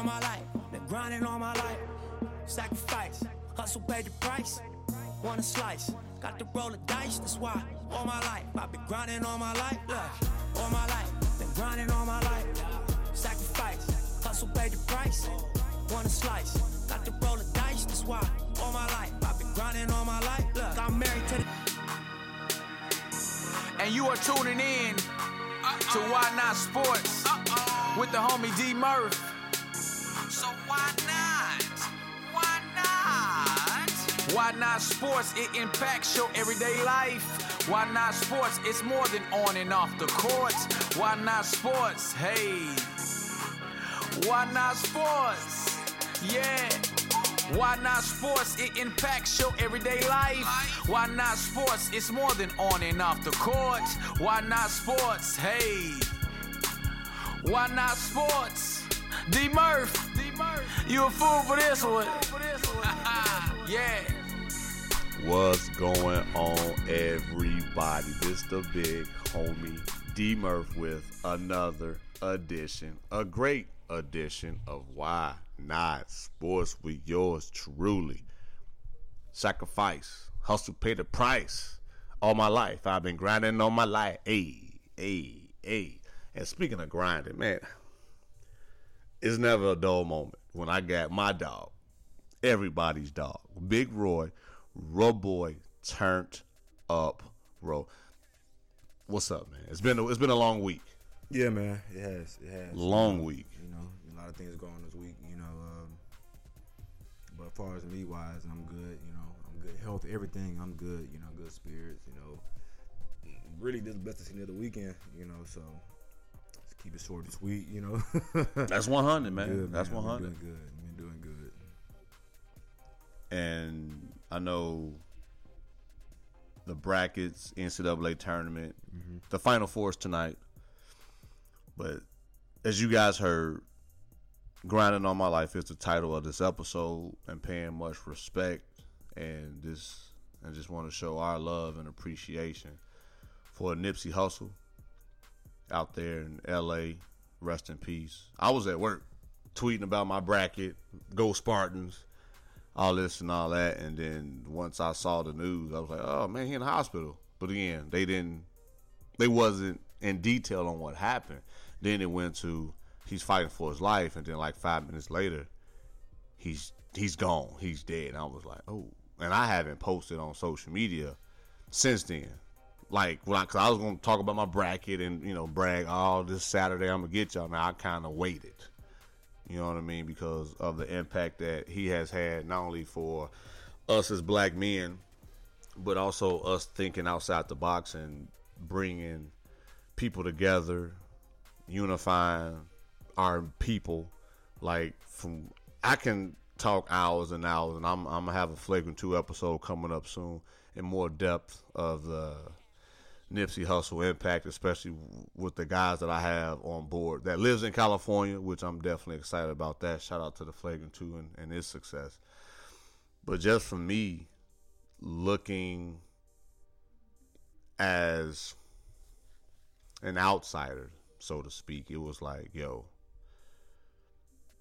all my life. Been grinding all my life. Sacrifice, hustle, pay the price. Want a slice, got to roll the dice. That's why all my life I've been grinding all my life. Look, all my life, been grinding all my life. Sacrifice, hustle, pay the price. Want a slice, got to roll the dice. That's why all my life I've been grinding all my life. Look, I'm married to the. And you are tuning in to Why Not Sports with the homie D Murph. Why not sports? It impacts your everyday life. Why not sports? It's more than on and off the court. Why not sports? Hey. Why not sports? Yeah. Why not sports? It impacts your everyday life. Why not sports? It's more than on and off the court. Why not sports? Hey. Why not sports? D Murph. You a fool for this one. yeah. What's going on, everybody? This the big homie D Murph with another edition, a great edition of Why Not Sports with yours truly. Sacrifice, hustle, pay the price. All my life, I've been grinding all my life. Hey, hey, hey. And speaking of grinding, man, it's never a dull moment when I got my dog, everybody's dog, Big Roy, Ro Boy, turned up, Ro. What's up, man? It's been a, it's been a long week. Yeah, man, it has. It has. Long week. You know, a lot of things going this week. You know, um, but as far as me wise, I'm good. You know, I'm good health, everything. I'm good. You know, good spirits. You know, really this is the best I've seen of the weekend. You know, so let's keep it short and sweet. You know, That's 100, man. Good, That's man. Been 100. Doing good. Been doing good. And I know the brackets, NCAA tournament, mm-hmm. the Final Four is tonight. But as you guys heard, grinding on my life is the title of this episode, and paying much respect and this, I just want to show our love and appreciation for Nipsey Hussle out there in L.A. Rest in peace. I was at work tweeting about my bracket, go Spartans, all this and all that, and then once I saw the news, I was like, oh man, he in the hospital. But again, they didn't, they wasn't in detail on what happened. Then it went to he's fighting for his life, and then like five minutes later, he's he's gone, he's dead. And I was like, oh, and I haven't posted on social media since then. Like when I, cause I was gonna talk about my bracket and you know brag, oh, this Saturday I'm gonna get y'all. Now I kind of waited. You know what I mean? Because of the impact that he has had, not only for us as black men, but also us thinking outside the box and bringing people together, unifying our people. Like from, I can talk hours and hours, and I'm I'm gonna have a flagrant two episode coming up soon in more depth of the Nipsey Hussle impact, especially with the guys that I have on board that lives in California, which I'm definitely excited about that. Shout out to the Flagrant 2 and, and his success. But just for me, looking as an outsider, so to speak, it was like, yo,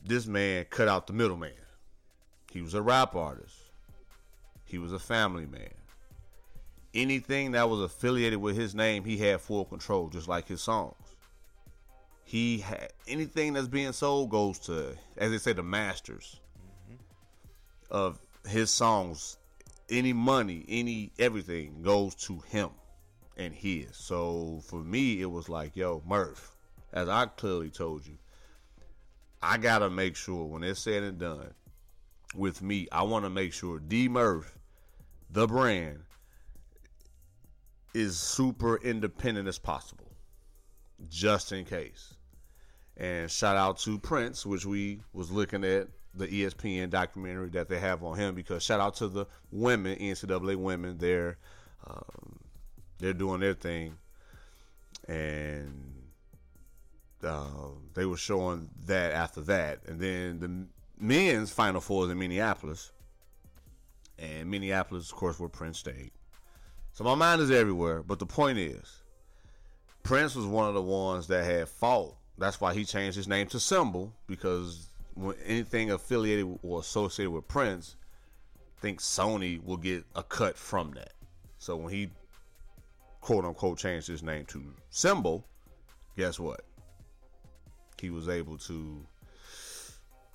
this man cut out the middleman. He was a rap artist. He was a family man anything that was affiliated with his name, he had full control, just like his songs. He had anything that's being sold goes to, as they say, the masters mm-hmm. of his songs. Any money, any everything goes to him and his. So for me, it was like, yo, Murph, as I clearly told you, I gotta make sure when it's said and done with me, I want to make sure D Murph, the brand, is super independent as possible, just in case. And shout out to Prince, which we was looking at the ESPN documentary that they have on him. Because shout out to the women, NCAA women, they're um, they're doing their thing, and uh, they were showing that after that, and then the men's Final Four is in Minneapolis, and Minneapolis, of course, where Prince stayed. So my mind is everywhere. But the point is, Prince was one of the ones that had fought. That's why he changed his name to Symbol because when anything affiliated or associated with Prince, I think Sony will get a cut from that. So when he quote unquote changed his name to Symbol, guess what? He was able to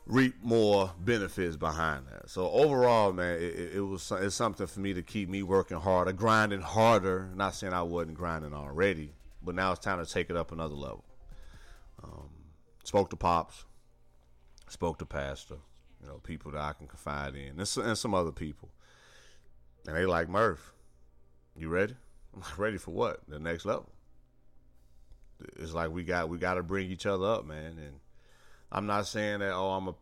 reap more benefits behind that. So overall, man, it, it, was it's something for me to keep me working harder, grinding harder. Not saying I wasn't grinding already, but now it's time to take it up another level. Um, spoke to pops, spoke to pastor, you know, people that I can confide in, and, and some other people, and they like Murph. You ready? I'm like, ready for what? The next level. It's like we got we got to bring each other up, man, and I'm not saying that oh I'm a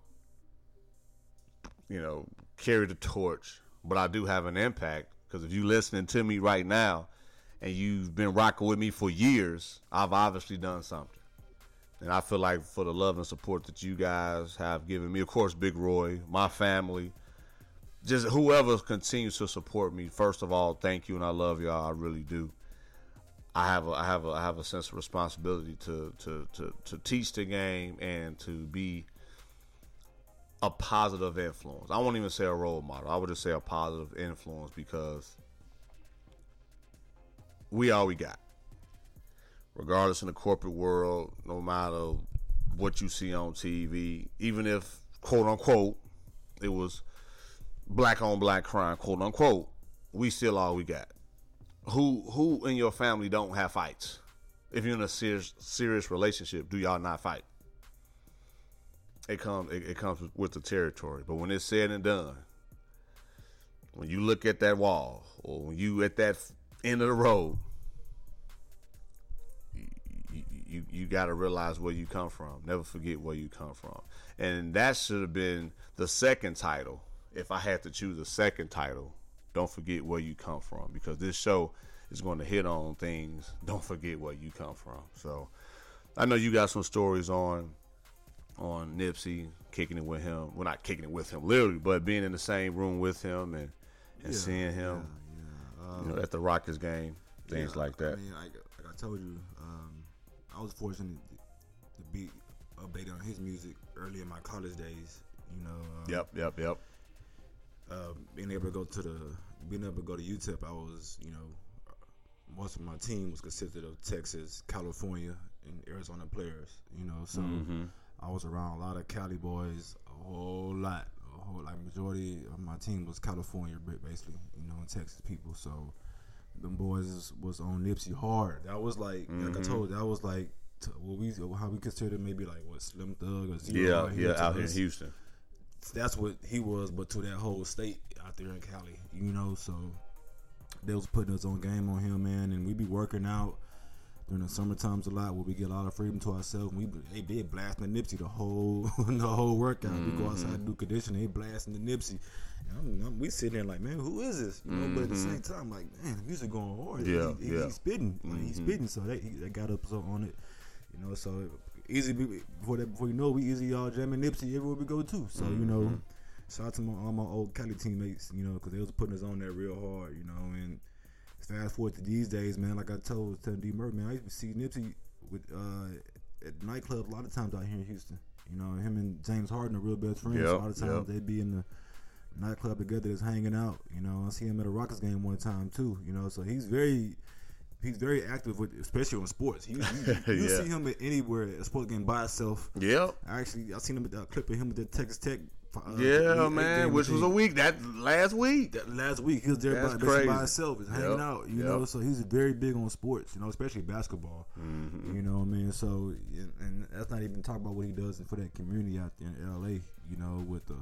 you know carry the torch, but I do have an impact because if you're listening to me right now and you've been rocking with me for years, I've obviously done something. And I feel like for the love and support that you guys have given me, of course, Big Roy, my family, just whoever continues to support me. First of all, thank you, and I love y'all. I really do. I have a I have a I have a sense of responsibility to to to to teach the game and to be a positive influence. I won't even say a role model. I would just say a positive influence because we all we got. Regardless in the corporate world, no matter what you see on TV, even if quote unquote it was black on black crime, quote unquote, we still all we got who who in your family don't have fights? If you're in a serious serious relationship, do y'all not fight? It comes it, it comes with the territory. But when it's said and done, when you look at that wall or when you at that end of the road, you, you, you got to realize where you come from. Never forget where you come from. And that should have been the second title if I had to choose a second title don't forget where you come from because this show is going to hit on things. Don't forget where you come from. So I know you got some stories on on Nipsey kicking it with him. Well, not kicking it with him literally, but being in the same room with him and and yeah, seeing him, yeah, yeah. Um, you know, at the Rockets game, things like that. I mean, like, like I told you, um, I was fortunate to be updated on his music early in my college days. You know. Um, yep. Yep. Yep uh, being able to go to the being able to go to UTEP, I was you know most of my team was consisted of Texas, California, and Arizona players. You know, so mm-hmm. I was around a lot of Cali boys, a whole lot, a whole like majority of my team was California, basically. You know, and Texas people. So them boys was on Nipsey hard. That was like mm-hmm. like I mm-hmm. told you, that was like what we how we consider maybe like what Slim Thug or Z-Ro yeah yeah out here in Houston that's what he was, but to that whole state out there in Cali, you know. So they was putting us on game on him, man, and we be working out during the summer times a lot where we get a lot of freedom to ourselves. We they did blasting the Nipsey the whole the whole workout. Mm-hmm. We go outside and do conditioning, they blasting the Nipsey. I'm, I'm, we sitting there like, man, who is this? You know, mm-hmm. but at the mm-hmm. same time, like, man, the music going hard. Yeah, he, he, yeah. He's spitting, mm-hmm. he's spitting. So they, they got up so on it, you know. So easy before that before you know we easy y'all jamming Nipsey everywhere we go to. So mm-hmm. you know, mm-hmm. shout out to my, all my old Cali teammates, you know, because they was putting us on there real hard, you know. And fast forward to these days, man, like I told to D Murphy, man, I used to see Nipsey with uh, at nightclubs a lot of times out here in Houston. You know, him and James Harden are real best friends. Yep, so a lot of times yep. they'd be in the nightclub together, just hanging out. You know, I see him at a Rockets game one time too. You know, so he's very he's very active with, especially on sports. You, you, you yeah. see him at anywhere a sports game by himself. Yeah, actually, I seen him a clip of him with the Texas Tech. Uh, yeah, man, which was a week that last week. That last week, he was there by, by, himself, just hanging yep. out. You yep. know, so he's very big on sports. You know, especially basketball. Mm-hmm. You know, what I mean, so and that's not even talk about what he does for that community out there in L.A. You know, with the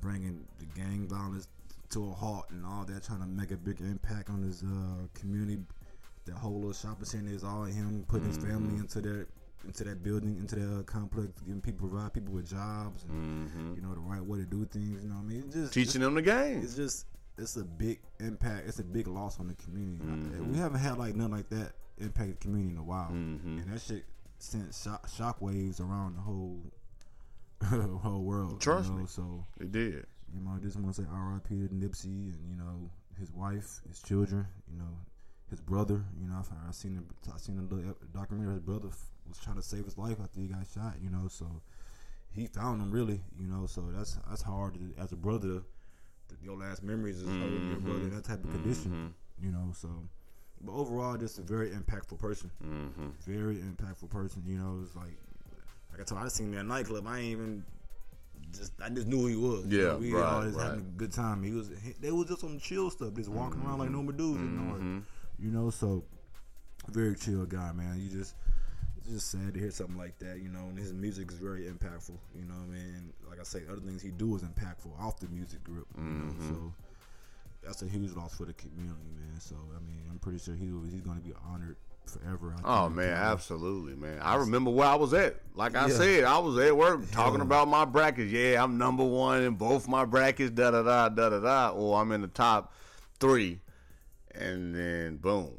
bringing the gang violence to a halt and all that, trying to make a big impact on his uh, community that whole little shopping center is all him putting mm-hmm. his family mm-hmm. into that into that building, into that uh, complex, giving people provide people with jobs and mm-hmm. you know the right way to do things. You know what I mean? It's just teaching them the game. It's just it's a big impact. It's a big loss on the community. Mm-hmm. We haven't had like nothing like that impact the community in a while, mm-hmm. and that shit sent shock, shock waves around the whole whole world. Trust you know? me. So it did. You know, I just want to say R.I.P. to Nipsey and you know his wife, his children. You know, his brother. You know, I, I seen him. I seen a little documentary. His brother was trying to save his life after he got shot. You know, so he found him really, you know. So that's that's hard to, as a brother. to- Your last memories is holding your brother in that type of condition, you know. So, but overall, just a very impactful person. Mm-hmm. Very impactful person. You know, it's like like I told, I seen him at a nightclub. I ain't even just I just knew who he was. You Yeah, know, we right, all just right. having a good time. He was he, they was just on chill stuff, just walking around like normal dudes. You know, Mm-hmm. You know. So very chill guy, man. You just it's just sad to hear something like that, you know. And his music is very impactful, you know. what I mean, like I say, other things he do is impactful off the music group, you know. Mm-hmm. So that's a huge loss for the community, man. So I mean, I'm pretty sure he he's going to be honored forever. Oh man, absolutely, man. I remember where I was at. Like I Yeah. said, I was at work talking Yeah. about my brackets. Yeah, I'm number one in both my brackets. Da da da da da da. Or I'm in the top three, and then boom,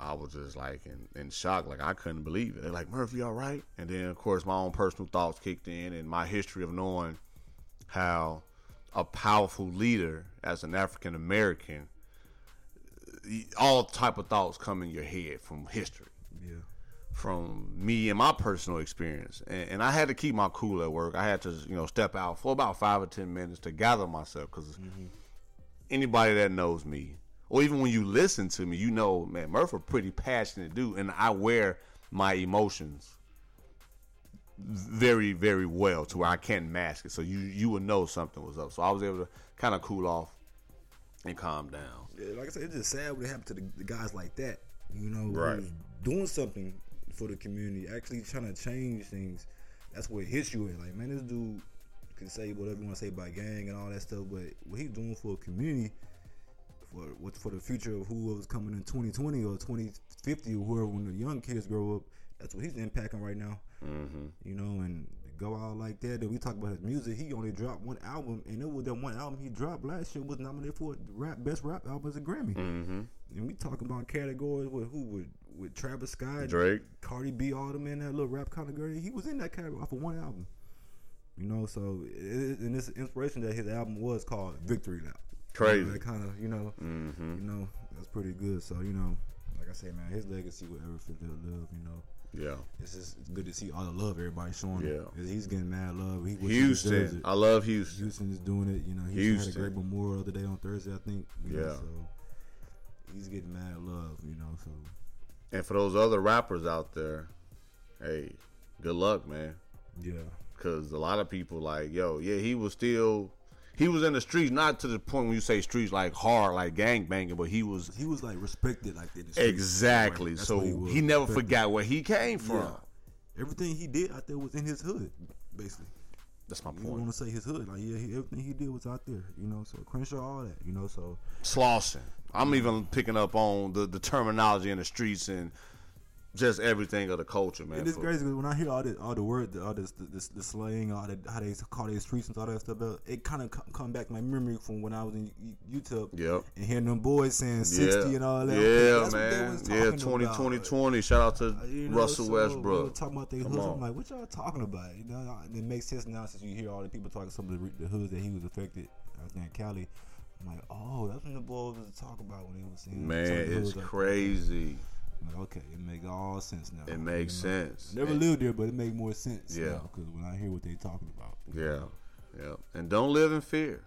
I was just like in, in shock. Like I couldn't believe it. They're like Murphy, all right? And then of course my own personal thoughts kicked in, and my history of knowing how a powerful leader as an African American all type of thoughts come in your head from history Yeah. from me and my personal experience and, and i had to keep my cool at work i had to you know step out for about five or ten minutes to gather myself because mm-hmm. anybody that knows me or even when you listen to me you know man murph a pretty passionate dude and i wear my emotions very very well to where i can't mask it so you you would know something was up so i was able to kind of cool off and calm down Yeah, like I said, it's just sad what happened to the, the guys like that. You know, Right. doing something for the community, actually trying to change things. That's what hits you at. Like, man, this dude can say whatever you want to say about gang and all that stuff, but what he's doing for a community, for what for the future of who was coming in 2020 or 2050 or whoever when the young kids grow up, that's what he's impacting right now. mm-hmm. You know, and go out like that. Then we talk about his music. He only dropped one album, and it was that one album he dropped last year was nominated for rap best rap album as a Grammy. Mm-hmm. And we talk about categories with who with with Travis Scott, Drake. Cardi B, all them in that little rap category. He was in that category off of one album. You know, so it, and it's inspiration that his album was called Victory Lap. Crazy. You know, that kind of you know, Mm-hmm. you know, that's pretty good. So you know, like I say, man, his legacy will ever fit love. You know. yeah It's just good to see all the love everybody showing. him. Yeah. he's getting mad love. He, Houston. I love Houston. Houston is doing it. You know, Houston, had a great memorial the other day on Thursday, I think. you know, Yeah. so he's getting mad love. You know, so And for those other rappers out there, hey, good luck, man. yeah, Because a lot of people like, yo, yeah, he was still, he was in the streets, not to the point when you say streets like hard, like gang banging, but he was he was like respected like in the streets. exactly. So what he, never respected. forgot where he came from. Yeah. Everything he did out there was in his hood, basically. That's my point. You want to say his hood, like yeah, he, everything he did was out there. You know, so Crenshaw, all that. You know, so Slauson. I'm even picking up on the, the terminology in the streets and just everything of the culture, man. It is crazy crazy 'cause when I hear all the all the word, all this the, the, the slang, all the, how they call their streets and all that stuff, uh, it kind of come back to my memory from when I was in UTEP Yep. and hearing them boys saying sixty yeah, and all that. yeah, Okay, that's what they man. Yeah, 20, about. 20, 20. Shout out to Uh, you know, Russell so Westbrook. We talking about their hoods. I'm like, what y'all talking about? You know, it makes sense now since you hear all the people talking some of the, the hoods that he was affected. I think in Cali. I'm like, oh, that's when the boys was talking about when they was saying. Man, it's like crazy. Like, okay, it makes all sense now. It makes sense. Never And- lived there, but it makes more sense. Yeah. because when I hear what they're talking about, Yeah, yeah. And don't live in fear.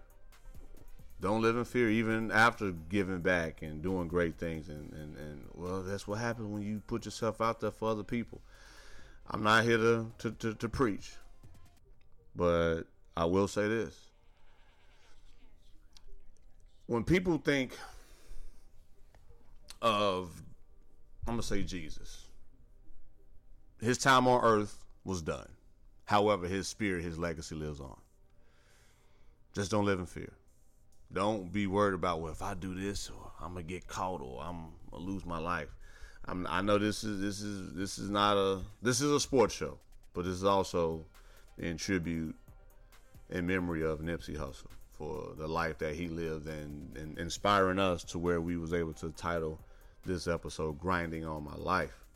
Don't live in fear, even after giving back and doing great things. And, and, and well, that's what happens when you put yourself out there for other people. I'm not here to, to, to, to preach, but I will say this. When people think of, I'm to say Jesus, his time on earth was done. However, his spirit, his legacy lives on. Just don't live in fear. Don't be worried about well, if I do this, or I'm gonna get caught, or I'm gonna lose my life. I'm, I know this is this is this is not a this is a sports show, but this is also in tribute in memory of Nipsey Hussle for the life that he lived and, and inspiring us to where we was able to title this episode "Grinding on My Life."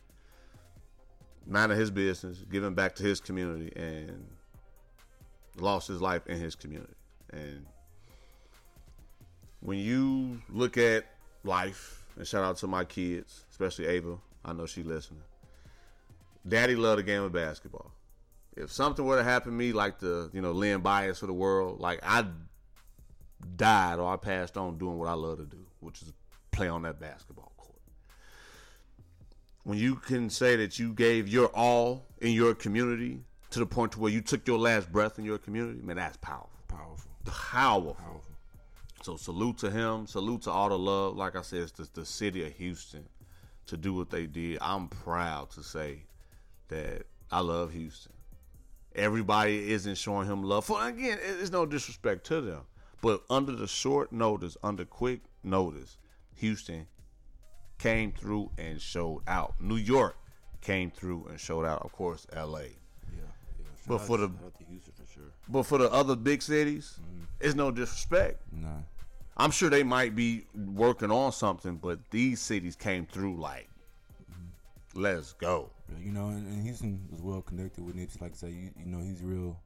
minding his business, giving back to his community, and lost his life in his community. And when you look at life, and shout out to my kids, especially Ava, I know she listening. Daddy loved the game of basketball. if something were to happen to me, like the you know Len Bias of the world, like I died or I passed on doing what I love to do, which is play on that basketball. When you can say that you gave your all in your community to the point to where you took your last breath in your community, man, that's powerful. Powerful. Powerful. Powerful. So salute to him. Salute to all the love. Like I said, it's the, the city of Houston to do what they did. I'm proud to say that I love Houston. Everybody isn't showing him love. For again, it's no disrespect to them, but under the short notice, under quick notice, Houston came through and showed out. New York came through and showed out. Of course, L.A. Yeah. yeah. But for the- shout out to Houston for sure. But for the other big cities, it's no disrespect. Nah. I'm sure they might be working on something, but these cities came through like, let's go. You know, and, and Houston was well connected with Nipsey. Like I say, you, you know, he's real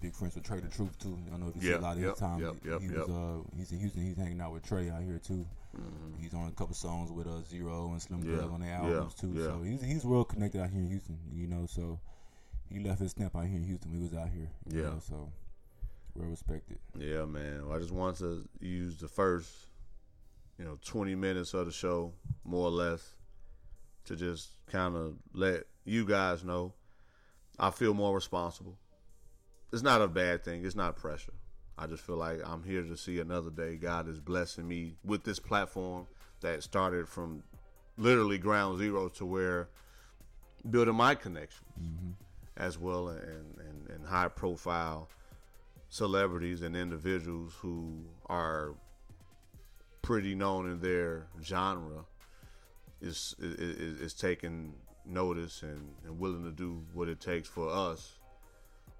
big friends with Trae tha Truth too. I don't know if you see a lot of yep, his time. yep, yep, he yep. was uh he's in Houston. He's hanging out with Trae out here too. Mm-hmm. He's on a couple songs with uh Z-Ro and Slim Yeah, Thug on their yeah, albums too. yeah. So he's he's well connected out here in Houston. You know, so he left his stamp out here in Houston. He was out here. you Yeah. know, so well respected. Yeah, man. Well, I just wanted to use the first, you know, 20 minutes of the show, more or less, to just kind of let you guys know I feel more responsible. It's not a bad thing. It's not pressure. I just feel like I'm here to see another day. God is blessing me with this platform that started from literally ground zero to where building my connections mm-hmm. as well and, and, and high profile celebrities and individuals who are pretty known in their genre is is, is taking notice and, and willing to do what it takes for us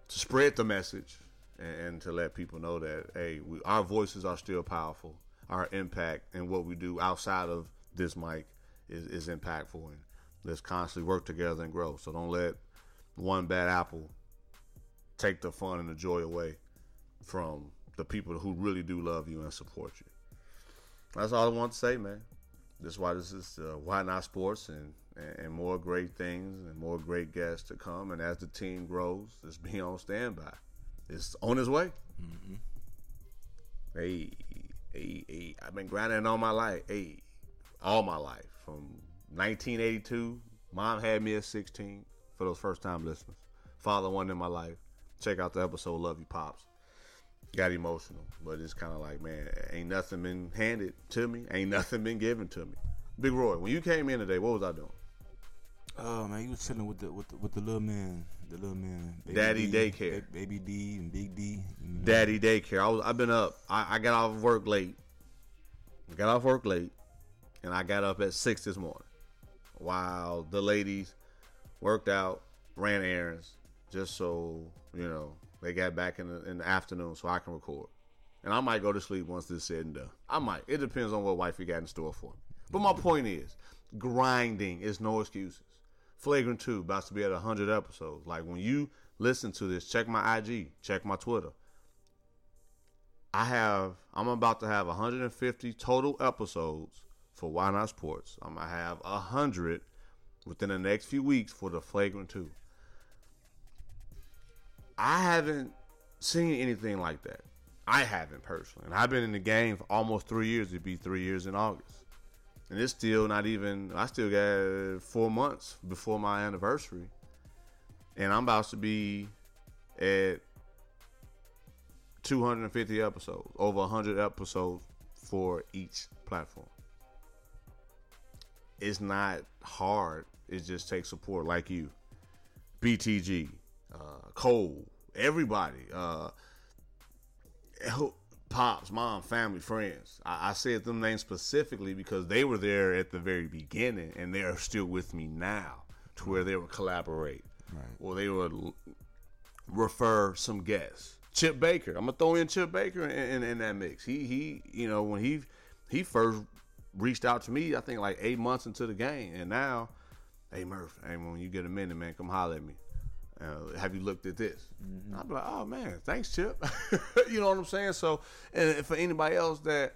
to spread the message and, and to let people know that hey we, our voices are still powerful our impact and what we do outside of this mic is, is impactful and let's constantly work together and grow so don't let one bad apple take the fun and the joy away from the people who really do love you and support you. That's all I want to say, man. That's why this is uh, Why Not Sports and, and, and more great things and more great guests to come. And as the team grows, it's be on standby. It's on his way. Mm-hmm. Hey, hey, hey, I've been grinding all my life. Hey, all my life. From 1982, mom had me at 16 for those first time listeners. Father one in my life. Check out the episode Love You Pops got emotional, but it's kind of like, man, ain't nothing been handed to me, ain't nothing been given to me. Big Roy, when you came in today, what was I doing? Oh man, he was chilling with the with the, with the little man, the little man, Baby Daddy D, daycare. Ba- Baby D and Big D. you know. Daddy daycare. I was, I've been up. I, I got off work late. I got off work late, and I got up at six this morning, while the ladies worked out, ran errands, just so you know they got back in the in the afternoon, so I can record. And I might go to sleep once this is said and done. I might. It depends on what wifey got in store for me. But my point is, grinding is no excuses. Flagrant 2 about to be at 100 episodes. Like when you listen to this, check my IG, check my Twitter. I have, I'm about to have 150 total episodes for Why Not Sports. I'm going to have 100 within the next few weeks for the Flagrant 2. I haven't seen anything like that. I haven't personally. And I've been in the game for almost three years. It'd be three years in August. And it's still not even, I still got four months before my anniversary. And I'm about to be at 250 episodes, over 100 episodes for each platform. It's not hard. It just takes support like you. BTG, uh, Cole, everybody, uh, pops, mom, family, friends. I, I said them names specifically because they were there at the very beginning and they are still with me now to where they would collaborate Right. or they would l- refer some guests. Chip Baker, I'm gonna throw in Chip Baker in, in, in that mix. He he, you know, when he he first reached out to me, I think like eight months into the game, and now, hey Murph, hey when you get a minute, man, come holler at me. Uh, have you looked at this? I'm like, oh man, thanks, Chip. you know what I'm saying? So, and for anybody else that,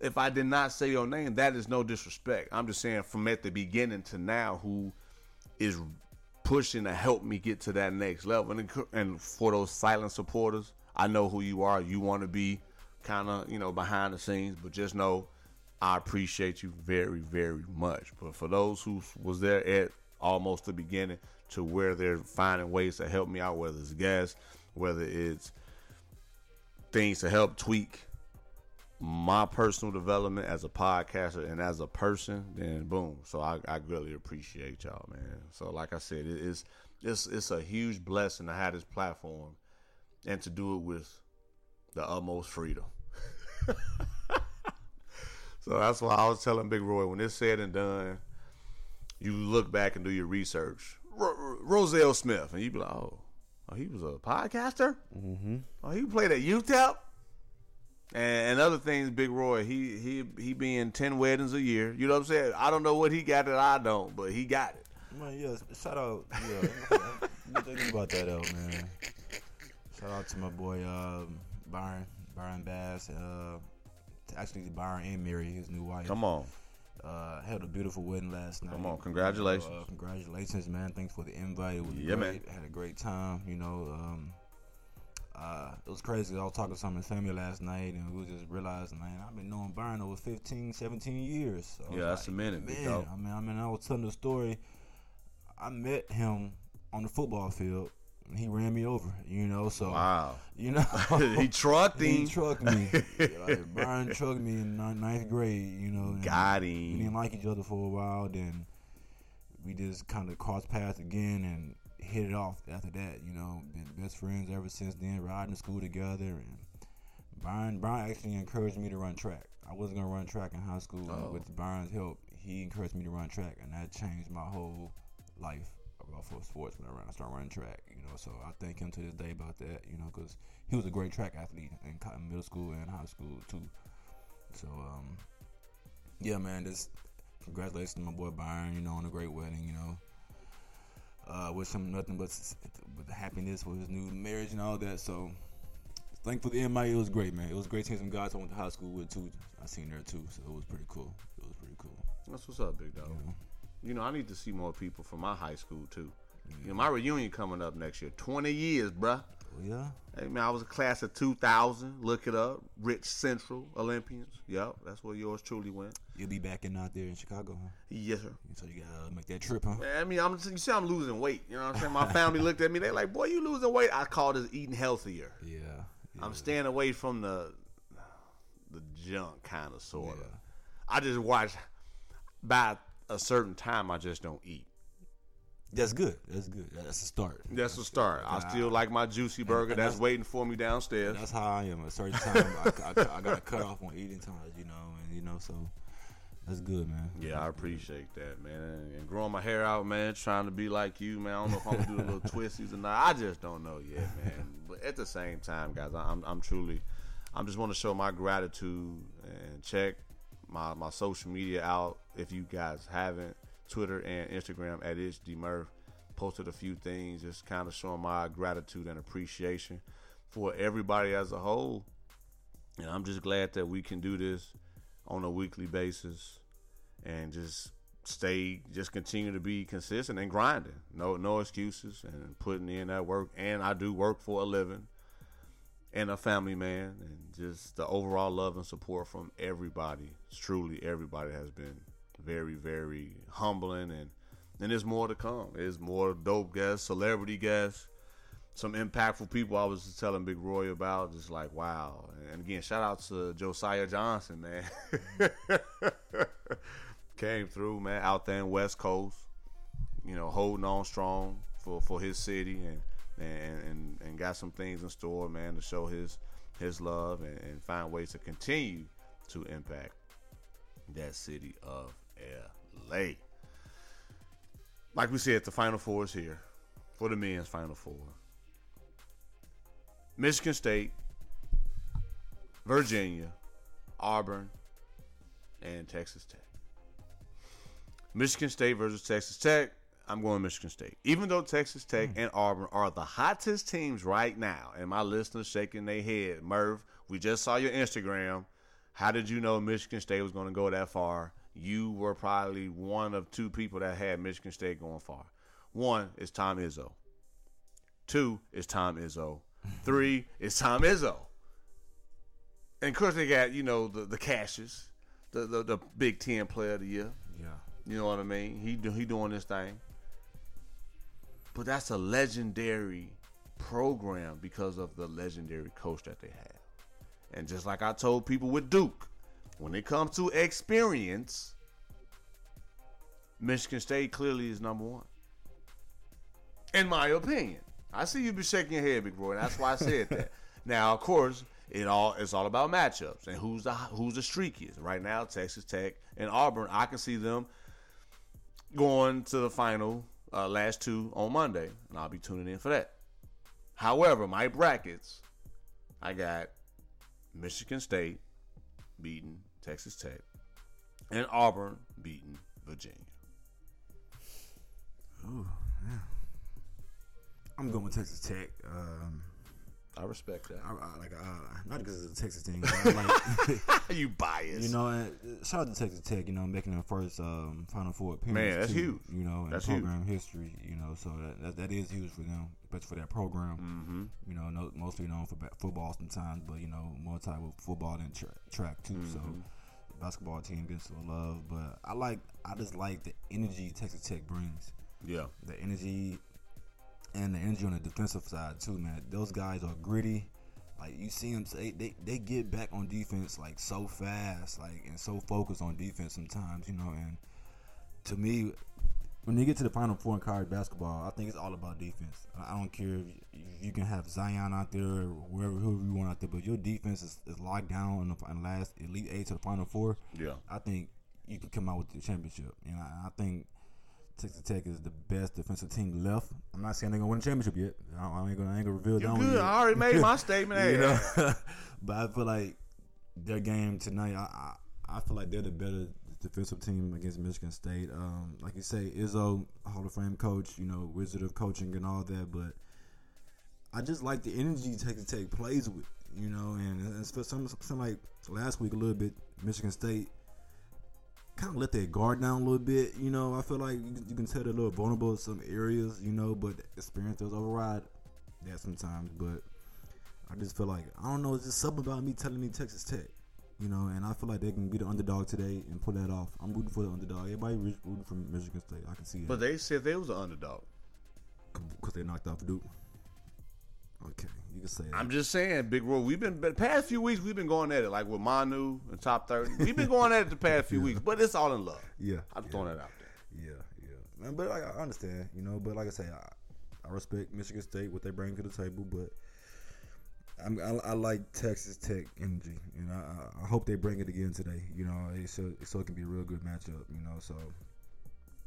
if I did not say your name, that is no disrespect. I'm just saying from at the beginning to now, who is pushing to help me get to that next level. And, and for those silent supporters, I know who you are. You want to be kind of, you know, behind the scenes, but just know I appreciate you very, very much. But for those who was there at almost the beginning to where they're finding ways to help me out, whether it's guests, whether it's things to help tweak my personal development as a podcaster and as a person, then boom. So I, I really appreciate y'all, man. So like I said, it, it's it's it's a huge blessing to have this platform and to do it with the utmost freedom. so that's why I was telling Big Roy when it's said and done, you look back and do your research. R- Rozelle Smith, and you be like, oh, oh, he was a podcaster. Mm-hmm. Oh, he played at UTEP. And, and other things, Big Roy, he he he being ten weddings a year. You know what I'm saying? I don't know what he got that I don't, but he got it. Man, yeah, shout out. Yeah, thinking about that though, man. Shout out to my boy um, Byron, Byron Bass. Uh, actually, Byron and Mary, his new wife. Come on. Uh, had a beautiful wedding last night. Come on, congratulations. Uh, congratulations, man. Thanks for the invite. It was Yeah, great. man. Had a great time. You know, um, uh, it was crazy. I was talking to some of his family last night, and we just realized, man, I've been knowing Byron over 15, 17 years. So Yeah, that's a minute, Man, dog. I mean, I mean, I was telling the story. I met him on the football field. He ran me over, you know. So Wow. you know, he trucked he trucked me. like, Brian trucked me in ninth grade, you know. Got We didn't like each other for a while. Then we just kind of crossed paths again and hit it off after that. You know, been best friends ever since then. Riding to school together, and Brian Brian actually encouraged me to run track. I wasn't gonna run track in high school, Oh. with Brian's help, he encouraged me to run track, and that changed my whole life about for sports when I ran. I started running track, you know. So I thank him to this day about that, you know, because he was a great track athlete in middle school and high school too. So um, yeah, man, just congratulations to my boy Byron, you know, on a great wedding, you know. Uh, wish him nothing but but happiness with his new marriage and all that. So, thankful the MIA. It was great, man. It was great seeing some guys I went to high school with too. I seen there too, so it was pretty cool. It was pretty cool. That's what's up, big dog. You know? You know, I need to see more people from my high school too. You know, my reunion coming up next year. Twenty years, bruh. Oh yeah. Hey man, I was a class of 2000. Look it up. Rich Central Olympians. Yep, that's where yours truly went. You'll be back in out there in Chicago, huh? Yes, sir. So you gotta uh, make that trip, huh? I mean, I'm you see, I'm losing weight. You know what I'm saying? My family looked at me. They like, boy, you losing weight. I call this eating healthier. Yeah. yeah. I'm staying away from the the junk kind of sort of. Yeah. I just watch. By a certain time, I just don't eat. That's good. That's good. That's a start. That's a start. I still like my juicy burger. and that's, that's- waiting for me downstairs. That's how I am. At a certain time, I, I, I gotta cut off on eating times, you know, and you know, so that's good, man. Yeah, I appreciate that, man. And growing my hair out, man, trying to be like you, man. I don't know if I'm gonna do the little twisties or not. I just don't know yet, man. But at the same time, guys, I'm I'm truly, I'm just want to show my gratitude and check my my social media out. If you guys haven't, Twitter and Instagram at it's Murph posted a few things, just kind of showing my gratitude and appreciation for everybody as a whole. And I'm just glad that we can do this on a weekly basis and just stay just continue to be consistent and grinding. No no excuses and putting in that work. And I do work for a living and a family man and just the overall love and support from everybody. Truly everybody has been very, very humbling and and there's more to come. There's more dope guests, celebrity guests, some impactful people I was just telling Big Roy about. Just like wow. And again, shout out to Josiah Johnson, man. Came through, man, out there in West Coast. You know, holding on strong for, for his city and, and and and got some things in store, man, to show his his love and, and find ways to continue to impact that city of LA. Like we said, the Final Four is here for the men's Final Four. Michigan State, Virginia, Auburn, and Texas Tech. Michigan State versus Texas Tech. I'm going Michigan State. Even though Texas Tech hmm. and Auburn are the hottest teams right now, and my listeners shaking their head, Murph, we just saw your Instagram. How did you know Michigan State was going to go that far? You were probably one of two people that had Michigan State going far. One is Tom Izzo. Two is Tom Izzo. Three is Tom Izzo. And of course they got you know the the Cassius, the the, the Big Ten Player of the Year. Yeah. You know what I mean? He do, he doing this thing. But that's a legendary program because of the legendary coach that they have. And just like I told people with Duke, when it comes to experience, Michigan State clearly is number one. In my opinion. I see you be shaking your head, Big and That's why I said that. now, of course, it all it's all about matchups and who's the who's the streakiest. Right now, Texas Tech and Auburn, I can see them going to the final uh, last two on Monday, and I'll be tuning in for that. However, my brackets, I got Michigan State beating Texas Tech, and Auburn beating Virginia. Ooh, I'm going Texas Tech. Um, I respect that. I, I like uh, not because it's a Texas thing. Like you biased. you know, uh, shout out to Texas Tech. You know, making their first um, Final Four appearance. Man, that's too, huge. You know, in That's program history. You know, so that, that that is huge for them, especially for that program. mm-hmm. You know, no, mostly known for football sometimes, but you know, more type of football than tra- track too. So, Mm-hmm. the basketball team gets some love, but I like, I just like the energy Texas Tech brings. Yeah. The energy and the energy on the defensive side too, man. Those guys are gritty. Like you see them, they, they they get back on defense like so fast, like and so focused on defense sometimes, you know. And to me, when you get to the Final Four in college basketball, I think it's all about defense. I don't care if you, can have Zion out there or wherever whoever you want out there, but your defense is, is locked down in the in the last Elite Eight to the Final Four. Yeah. I think you can come out with the championship. And I, I think Texas Tech is the best defensive team left. I'm not saying they're gonna win the championship yet. I, I ain't gonna, I ain't gonna reveal You're that one good. yet. I already made my statement. You know, but I feel like their game tonight. I, I I feel like they're the better defensive team against Michigan State. Um, like you say, Izzo, Hall of Fame coach, you know, wizard of coaching and all that. But I just like the energy Texas Tech plays with, you know, and it's for some, some like last week a little bit. Michigan State kind of let their guard down a little bit, you know. I feel like you, can- you can tell they're a little vulnerable in some areas, you know, but experience does override that sometimes. But I just feel like I don't know. It's just something about me telling me Texas Tech, you know, and I feel like they can be the underdog today and pull that off. I'm rooting for the underdog. Everybody rooting for Michigan State. I can see it. But they said they was an underdog. because they knocked off Duke. Okay, you can say that. I'm just saying, Big Roy. We've been the past few weeks. We've been going at it like with Manu and top thirty. We've been going at it the past few weeks, but it's all in love. yeah, I'm yeah, throwing that out there. Yeah, yeah. Man, but I, I understand, you know. But like I say, I, I respect Michigan State what they bring to the table, but. I'm, I, I like Texas Tech energy, and I, I- I hope they bring it again today. You know, it so, so it can be a real good matchup. You know, so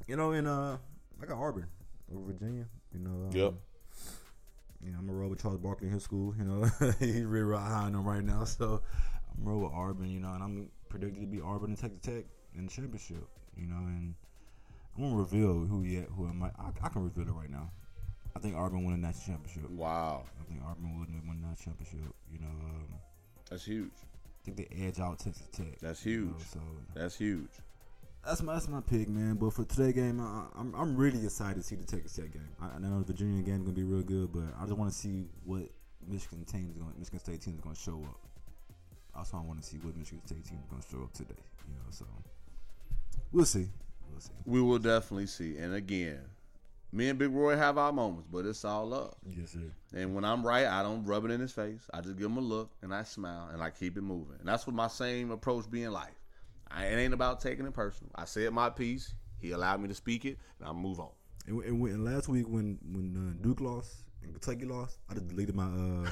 you know, and uh, I got Auburn over Virginia. You know, um, Yep. You know, I'm a roll with Charles Barkley in his school. You know, he's really right high on him right now. So I'm roll with Auburn. You know, and I'm predicted to be Auburn and Texas Tech in the championship. You know, and I'm gonna reveal who yet who am I? I, I can reveal it right now. I think Auburn won the national championship. Wow, I think Auburn would win that championship. You know, um, that's huge. I think they edge out Texas Tech. That's you know, huge. so That's huge. That's my that's my pick, man. But for today game, I, I'm I'm really excited to see the Texas Tech game. I, I know the Virginia game is gonna be real good, but I just want to see what Michigan team is going, Michigan State team is gonna show up. Also, I want to see what Michigan State team is gonna show up today. You know, so we'll see. We'll see. We will definitely see. And again, me and Big Roy have our moments, but it's all love. Yes, sir. And when I'm right, I don't rub it in his face. I just give him a look and I smile and I keep it moving. And that's what my same approach be in life. I, it ain't about taking it personal. I said my piece. He allowed me to speak it, and I move on. And, and, and last week when when uh, Duke lost and Kentucky lost, I just deleted my uh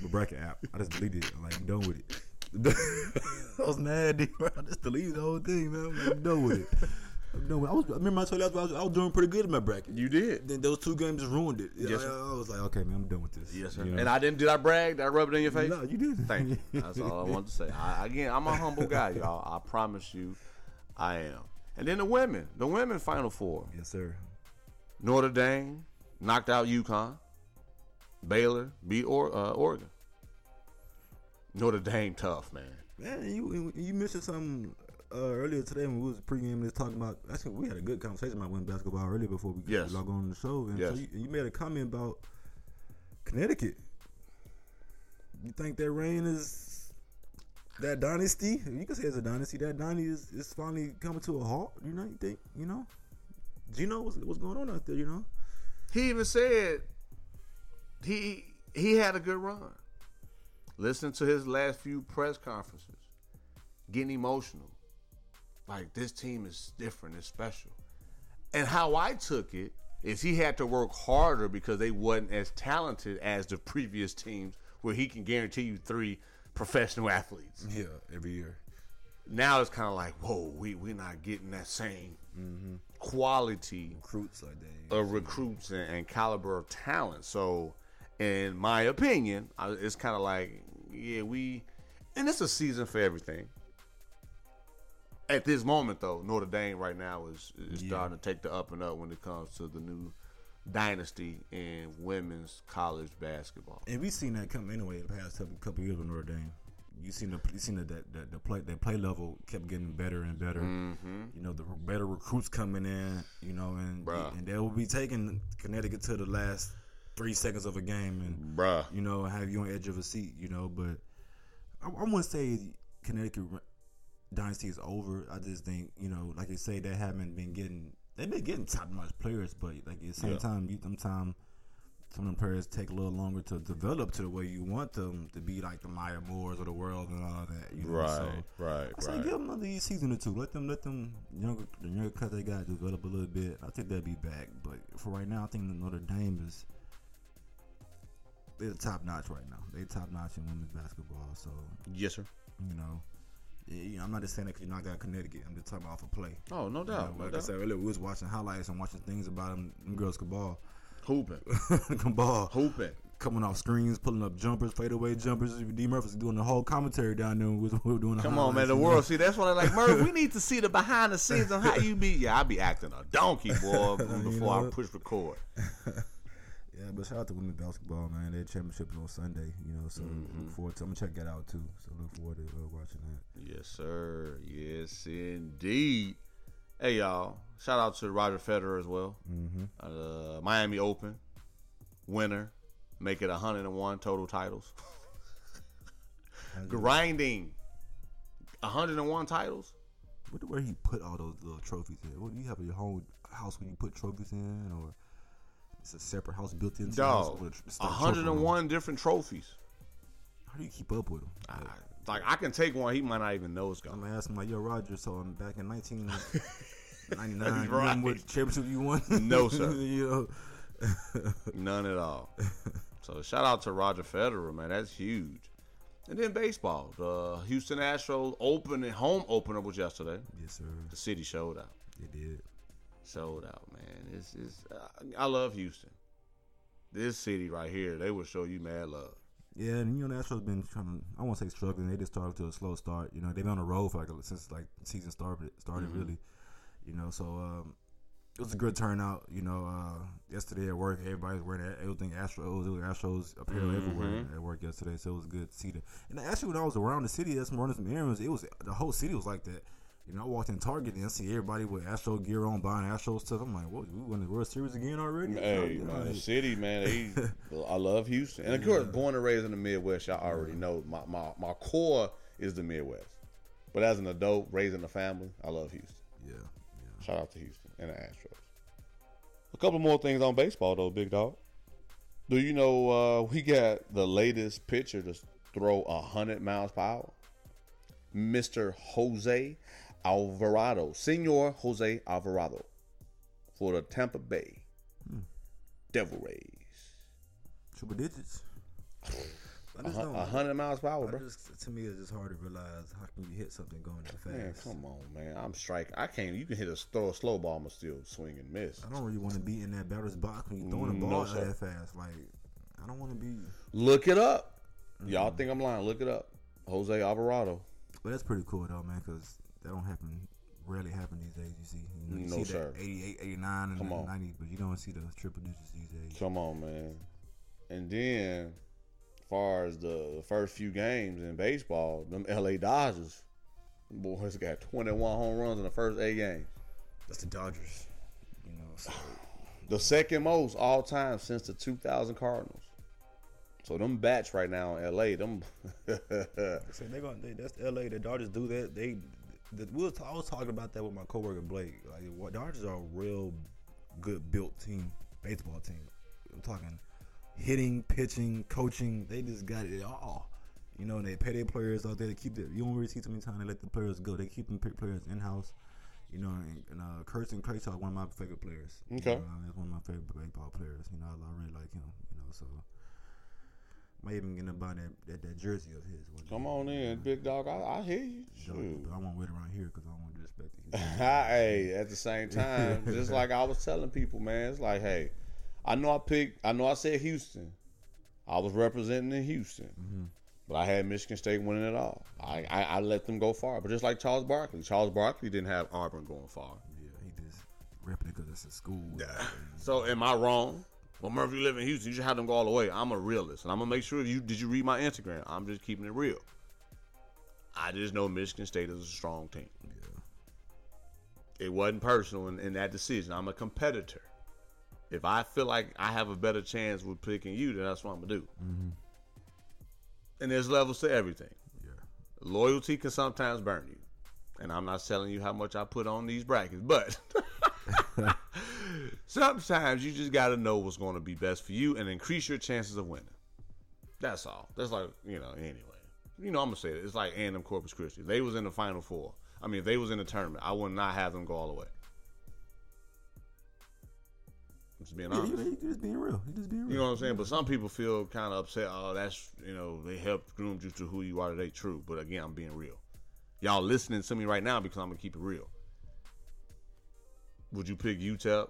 my bracket app. I just deleted it. Like I'm done with it. I was mad. dude. I just deleted the whole thing, man. I'm done with it. I'm done with it. I was. I remember I told you I was, I was doing pretty good in my bracket. You did. Then those two games just ruined it. Yes, I. I was like, okay, man, I'm done with this. Yes, sir. You know? And I didn't. Did I brag? Did I rub it in your face? no, you didn't. Thank you. That's all I wanted to say. I, again, I'm a humble guy, y'all. I promise you, I am. And then the women, the women Final Four. yes, sir. Notre Dame knocked out UConn. Baylor beat or, uh, Oregon. Notre Dame tough, man. Man, you you missing something uh, earlier today when we was pregame, just talking about. Actually, we had a good conversation about women's basketball earlier before we Yes. log on the show. And Yes. so you, you made a comment about Connecticut. You think that reign is that dynasty? You can say it's a dynasty. That dynasty is, is finally coming to a halt. You know, you think you know? Do Geno, what's, what's going on out there? You know? He even said he he had a good run. Listen to his last few press conferences, getting emotional. Like this team is different, it's special. And how I took it is he had to work harder because they wasn't as talented as the previous teams where he can guarantee you three professional athletes. Yeah, every year. Now it's kind of like, whoa, we we're not getting that same mm-hmm. quality Recruits like that. of recruits and, and caliber of talent. So, in my opinion, I, it's kind of like, yeah, we, and it's a season for everything. At this moment, though, Notre Dame right now is, is starting to take the up and up when it comes to the new dynasty in women's college basketball. And we've seen that come anyway the past couple, couple years with Notre Dame. You seen the you seen the that the, the play the play level kept getting better and better. Mm-hmm. You know the better recruits coming in. You know and Bruh. and they will be taking Connecticut to the last three seconds of a game and Bruh. you know have you on edge of a seat. You know, but I, I want to say Connecticut dynasty is over. I just think you know like you say they haven't been getting they've been getting top notch players, but like at the same Yeah. time you sometimes some of them players take a little longer to develop to the way you want them to be like the Maya Moores of the world and all that. You know? So, right, I say give them another season or two. Let them let them younger the younger cut they got develop a little bit. I think they'll be back. But for right now, I think Notre Dame is they're top notch right now. They're top notch in women's basketball. So Yes, sir. you know, you know, I'm not just saying that because you knocked out Connecticut. I'm just talking about off a play. Oh, no You doubt. know, no like I doubt. said earlier, we was watching highlights and watching things about them. Them girls can ball, Hooping. can ball Hooping. coming off screens, pulling up jumpers, fadeaway jumpers. D Murphy's doing the whole commentary down there. We were doing the Come on, man. The you know. world. See, that's what I like. Murph, we need to see the behind the scenes on how you be. Yeah, I be acting a donkey, boy, before I know? push record. Yeah, but shout out to women's basketball, man. Their championship is on Sunday, you know. So Mm-hmm. look forward to. I'm gonna check that out too. So look forward to uh, watching that. Yes, sir. Yes, indeed. Hey, y'all. Shout out to Roger Federer as well. Mm-hmm. Uh, Miami Open winner. Make it 101 total titles. Grinding 101 titles. What, where he put all those little trophies in? What do you have in your home house when you put trophies in, or it's a separate house built into the house Dog. with a- a trophy room? 101 different trophies. How do you keep up with them? I, like, I can take one. He might not even know it's I'm gonna ask him like, yo, Roger. So I'm back in 1999. you Right. remember what championship you won? No, sir. you know, None at all. so shout out to Roger Federer, man. That's huge. And then baseball. The Houston Astros open and home opener was yesterday. yes, sir. The city showed out. They did. Showed out, man. It's, it's uh, I love Houston. This city right here, they will show you mad love. Yeah, and you know Astros been trying to. I won't say struggling. They just started to a slow start. You know they've been on the road for like since like season started. Started really. You know, so um, it was a good turnout. You know, uh, yesterday at work, everybody's wearing everything Astros. It was Astros apparel everywhere at work yesterday. So it was good to see that. And actually, when I was around the city, that's running some errands. It was the whole city was like that. You know, I walked in Target and I see everybody with Astro gear on, buying Astro stuff. I'm like, what? We won the World Series again already? Hey, man, the like- city, man. They, I love Houston, and of course, born and raised in the Midwest. Y'all already know my, my my core is the Midwest. But as an adult, raising a family, I love Houston. yeah, yeah. Shout out to Houston and the Astros. A couple more things on baseball, though, big dog. Do you know uh, we got the latest pitcher to throw hundred miles per hour? Mister Jose Alvarado, Senor Jose Alvarado, for the Tampa Bay hmm. Devil Rays. Triple digits. A hundred miles per hour, bro. just, to me, it's just hard to realize how can you hit something going that fast. Man, come on, man. I'm striking. I can't. You can hit a throw a slow ball, and still swing and miss. I don't really want to be in that batter's box when you're throwing a mm, No, ball sir. that fast. Like, I don't want to be. Look it up. Y'all mm-hmm. think I'm lying? Look it up. Jose Alvarado. But that's pretty cool though, man, because that don't happen. Rarely happen these days. You see, you, know, you No, see sir. that 88, 89, and Come the on. 90, but you don't see the triple digits these days. Come on, man. And then, as far as the first few games in baseball, them LA Dodgers Boys got 21 home runs in the first eight games. That's the Dodgers. You know, so The second most all time since the 2000 Cardinals. So them bats right now in LA, them So they're gonna they, that's L.A. The Dodgers do that. They, the, we was, I was talking about that with my coworker Blake. Like, what Dodgers are a real good built team, baseball team. I'm talking hitting, pitching, coaching. They just got it all. You know, they pay their players out there. They keep the. You don't really see too many times they let the players go. They keep them pick players in house. You know, and, and uh, Kirsten one of my favorite players. You Okay. know, that's one of my favorite baseball players. You know, I, I really like him. You know, so might even get to buy that, that that jersey of his. one day. come on in, big dog. I, I hear you. Shoot. But I won't wait around here because I don't want to disrespect it. hey, at the same time, just like I was telling people, man, it's like, hey, I know I picked, I know I said Houston. I was representing in Houston, Mm-hmm. but I had Michigan State winning it all. I, I, I let them go far, but just like Charles Barkley, Charles Barkley didn't have Auburn going far. yeah, he just repping it because it's a school. So am I wrong? Well, Murphy, you live in Houston. You should have them go all the way. I'm a realist, and I'm gonna make sure you did you read my Instagram. I'm just keeping it real. I just know Michigan State is a strong team. It wasn't personal in, in that decision. I'm a competitor. If I feel like I have a better chance with picking you, then that's what I'm gonna do. Mm-hmm. And there's levels to everything. Yeah. Loyalty can sometimes burn you. And I'm not telling you how much I put on these brackets, but sometimes you just got to know what's going to be best for you and increase your chances of winning. That's all. That's like, you know, anyway. You know, I'm to say it. It's like A&M Corpus Christi. They was in the Final Four. I mean, if they was in the tournament, I would not have them go all the way. I'm just being Yeah, honest. he, he just being real. He just being real. You know what I'm saying? But some people feel kind of upset. Oh, that's you know they helped groom you to who you are today. True, but again, I'm being real. Y'all listening to me right now because I'm gonna keep it real. Would you pick UTEP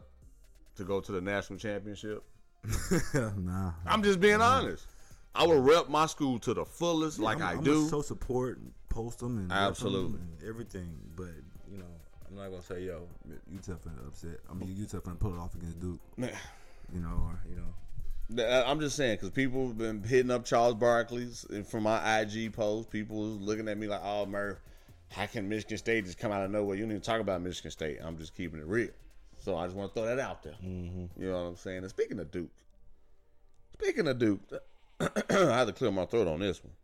to go to the national championship? nah. I'm just being honest. I would rep my school to the fullest, like I'm, I I'm do. So support, and post them, and Absolutely. and everything. But you know, I'm not gonna say yo, UTEP finna upset. I mean, UTEP finna pull it off against Duke. You know, or you know, I'm just saying because people have been hitting up Charles Barkley's eh, and from my IG post. People was looking at me like, "Oh, Murph, how can Michigan State just come out of nowhere? You don't even talk about Michigan State." I'm just keeping it real. So I just want to throw that out there. You know what I'm saying? And speaking of Duke, speaking of Duke, I had to clear my throat on this one.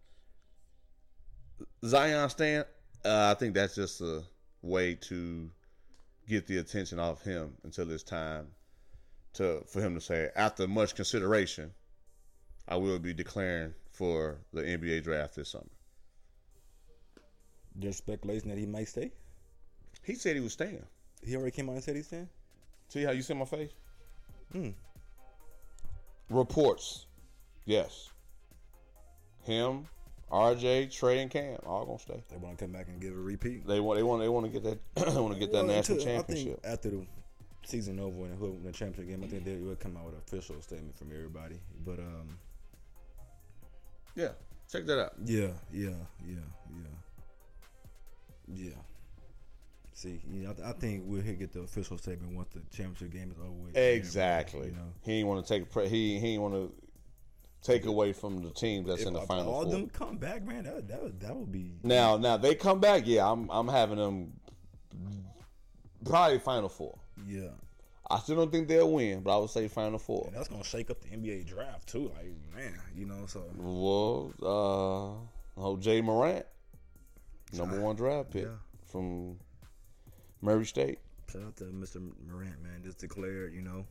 Zion Stan, uh, I think that's just a way to get the attention off him until it's time to for him to say after much consideration, I will be declaring for the NBA draft this summer. There's speculation that he might stay. He said he was staying. He already came out and said he's staying. See how you see my face? Hmm. Reports, yes. Him, RJ, Tre, and Cam all gonna stay. They want to come back and give a repeat. They want. They want. They want to get that. they want to get that Well, national until- championship. I think after the season over and the championship game, I think they will come out with an official statement from everybody. But um, yeah, check that out. yeah, yeah, yeah, yeah, yeah. See, you know, I, I think we'll get the official statement once the championship game is over with. Exactly. You know, He ain't want to take. Pre- he he ain't want to take away from the team that's if in the all final all four. them come back, man, that that would, that would be Now, now they come back. Yeah, I'm I'm having them probably final four. yeah. I still don't think they'll win, but I would say final four. And that's gonna shake up the NBA draft too. Like man, you know, so Well, uh, oh Ja Morant, number one draft pick Yeah. from Murray State, shout out to Mr. Morant, man, just declared, you know,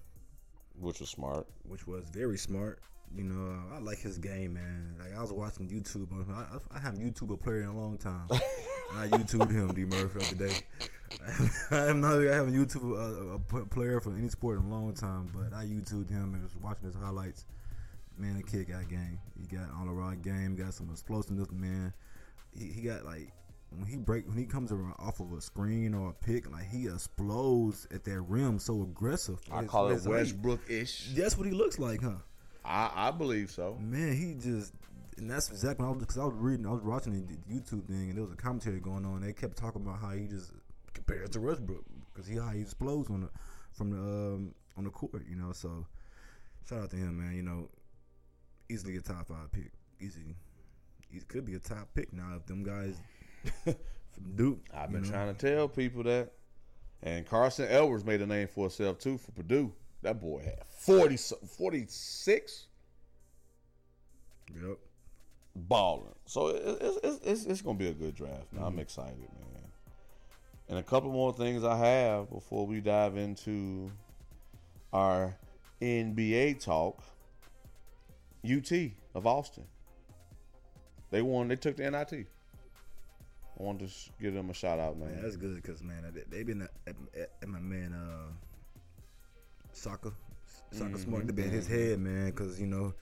which was smart. which was very smart. You know, I like his game, man. Like I was watching YouTube. I, I, I haven't YouTube a player in a long time. I YouTubed him, D Murphy, the other day. I am not. I haven't YouTube a player for any sport in a long time, but I YouTubed him and was watching his highlights. Man, the kid got game. He got on the right game. Got some explosiveness, man. He, he got like when he break when he comes around off of a screen or a pick, like he explodes at that rim so aggressive. I His- call it. Westbrook ish. That's what he looks like, huh? I, I believe so. Man, he just and that's exactly because I was reading, I was watching the YouTube thing, and there was a commentary going on. They kept talking about how he just compares to Westbrook because he how he explodes on the from the um, on the court, you know. So shout out to him, man. You know, easily a top five pick, easy. He could be a top pick now if them guys Duke. I've been you know. trying to tell people that. And Carson Edwards made a name for himself too for Purdue. That boy had 40, 46 Yep. balling. So it- it's, it's, it's, it's going to be a good draft. Man. I'm mm-hmm. excited, man. And a couple more things I have before we dive into our NBA talk. UT of Austin. They won. They took the NIT. I want to give them a shout out, man. Man, that's good because man, they, they been at, at, at my man uh, Shaka, Shaka smart to be in his head, man, because you know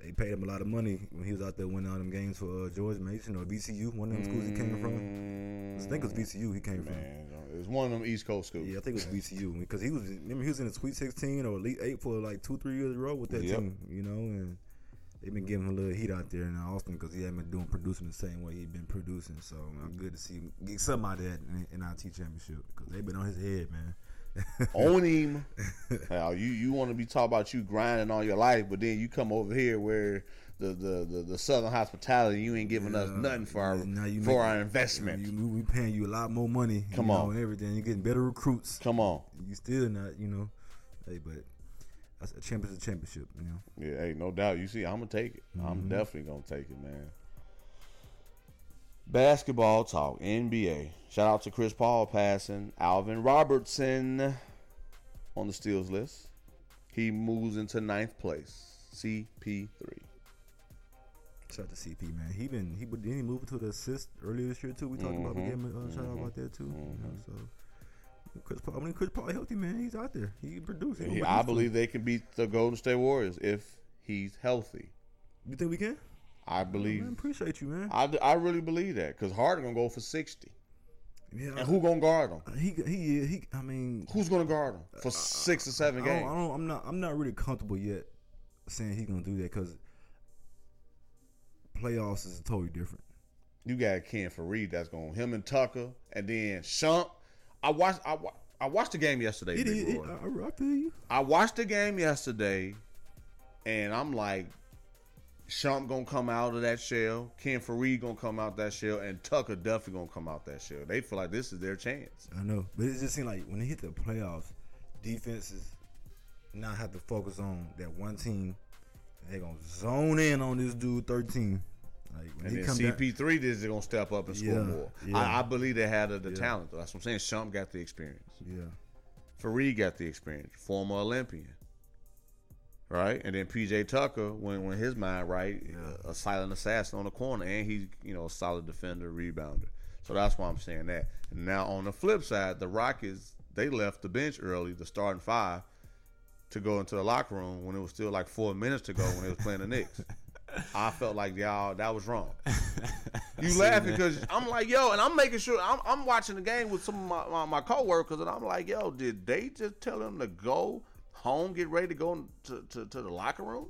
they paid him a lot of money when he was out there winning all them games for uh, George Mason or VCU, one of them schools he came from. I think it was VCU he came from. It was one of them East Coast schools. Yeah, I think it was VCU because he was. Remember, he was in the Sweet 16 or Elite Eight for like two, three years in a row with that Yep. team. You know, and they've been giving him a little heat out there in Austin because he hadn't been doing producing the same way he'd been producing. So I'm good to see him get something out of that in, in our championship because they've been on his head, man. Own him. Hell, you you want to be talking about you grinding all your life, but then you come over here where the the the, the Southern hospitality, you ain't giving us nothing for our now for make- our investment. You, we paying you a lot more money. Come you know, on. and everything. You're getting better recruits. Come on, You still not, you know. Hey, but a championship, a championship. You know. yeah, hey, no doubt. You see, I'm gonna take it. Mm-hmm. I'm definitely gonna take it, man. Basketball talk, NBA. Shout out to Chris Paul passing Alvin Robertson on the steals list. He moves into ninth place. CP3. Shout out to CP man. He been he did he move to the assist earlier this year too. We talked about we gave him a uh, shout out about that too. You know, so Chris Paul, I mean Chris Paul healthy man. He's out there. He can produce. He I believe they can beat the Golden State Warriors if he's healthy. You think we can? I believe. Man, appreciate you, man. I, I really believe that because Harden gonna go for sixty, yeah, and who gonna guard him? he he he. I mean, Who's gonna guard him for uh, six or seven I games? I don't, I'm not I'm not really comfortable yet saying he's gonna do that because playoffs is totally different. You got Ken Faried that's going him and Tucker, and then Shump. I watched I, wa- I watched the game yesterday. It is. It, I, I feel you. I watched the game yesterday, and I'm like, Shump gonna come out of that shell. Ken Faried gonna come out that shell, and Tucker definitely gonna come out that shell. They feel like this is their chance. I know, but it just seems like when they hit the playoffs, defenses not have to focus on that one team. They're gonna zone in on this dude thirteen. Like when And he then CP3 is gonna step up and score Yeah, more. yeah. I, I believe they had the, the Yeah. talent. Though. That's what I'm saying. Shump got the experience. yeah, Faried got the experience. Former Olympian. Right? And then PJ Tucker, when when his mind right, a, a silent assassin on the corner, and he's, you know, a solid defender, rebounder. So that's why I'm saying that. And now on the flip side, the Rockets, they left the bench early, the starting five, to go into the locker room when it was still like four minutes to go when they was playing the Knicks. I felt like y'all that was wrong. You laughing because I'm like, yo, and I'm making sure I'm, I'm watching the game with some of my, my, my coworkers, and I'm like, yo, did they just tell them to go home, get ready to go to, to, to the locker room?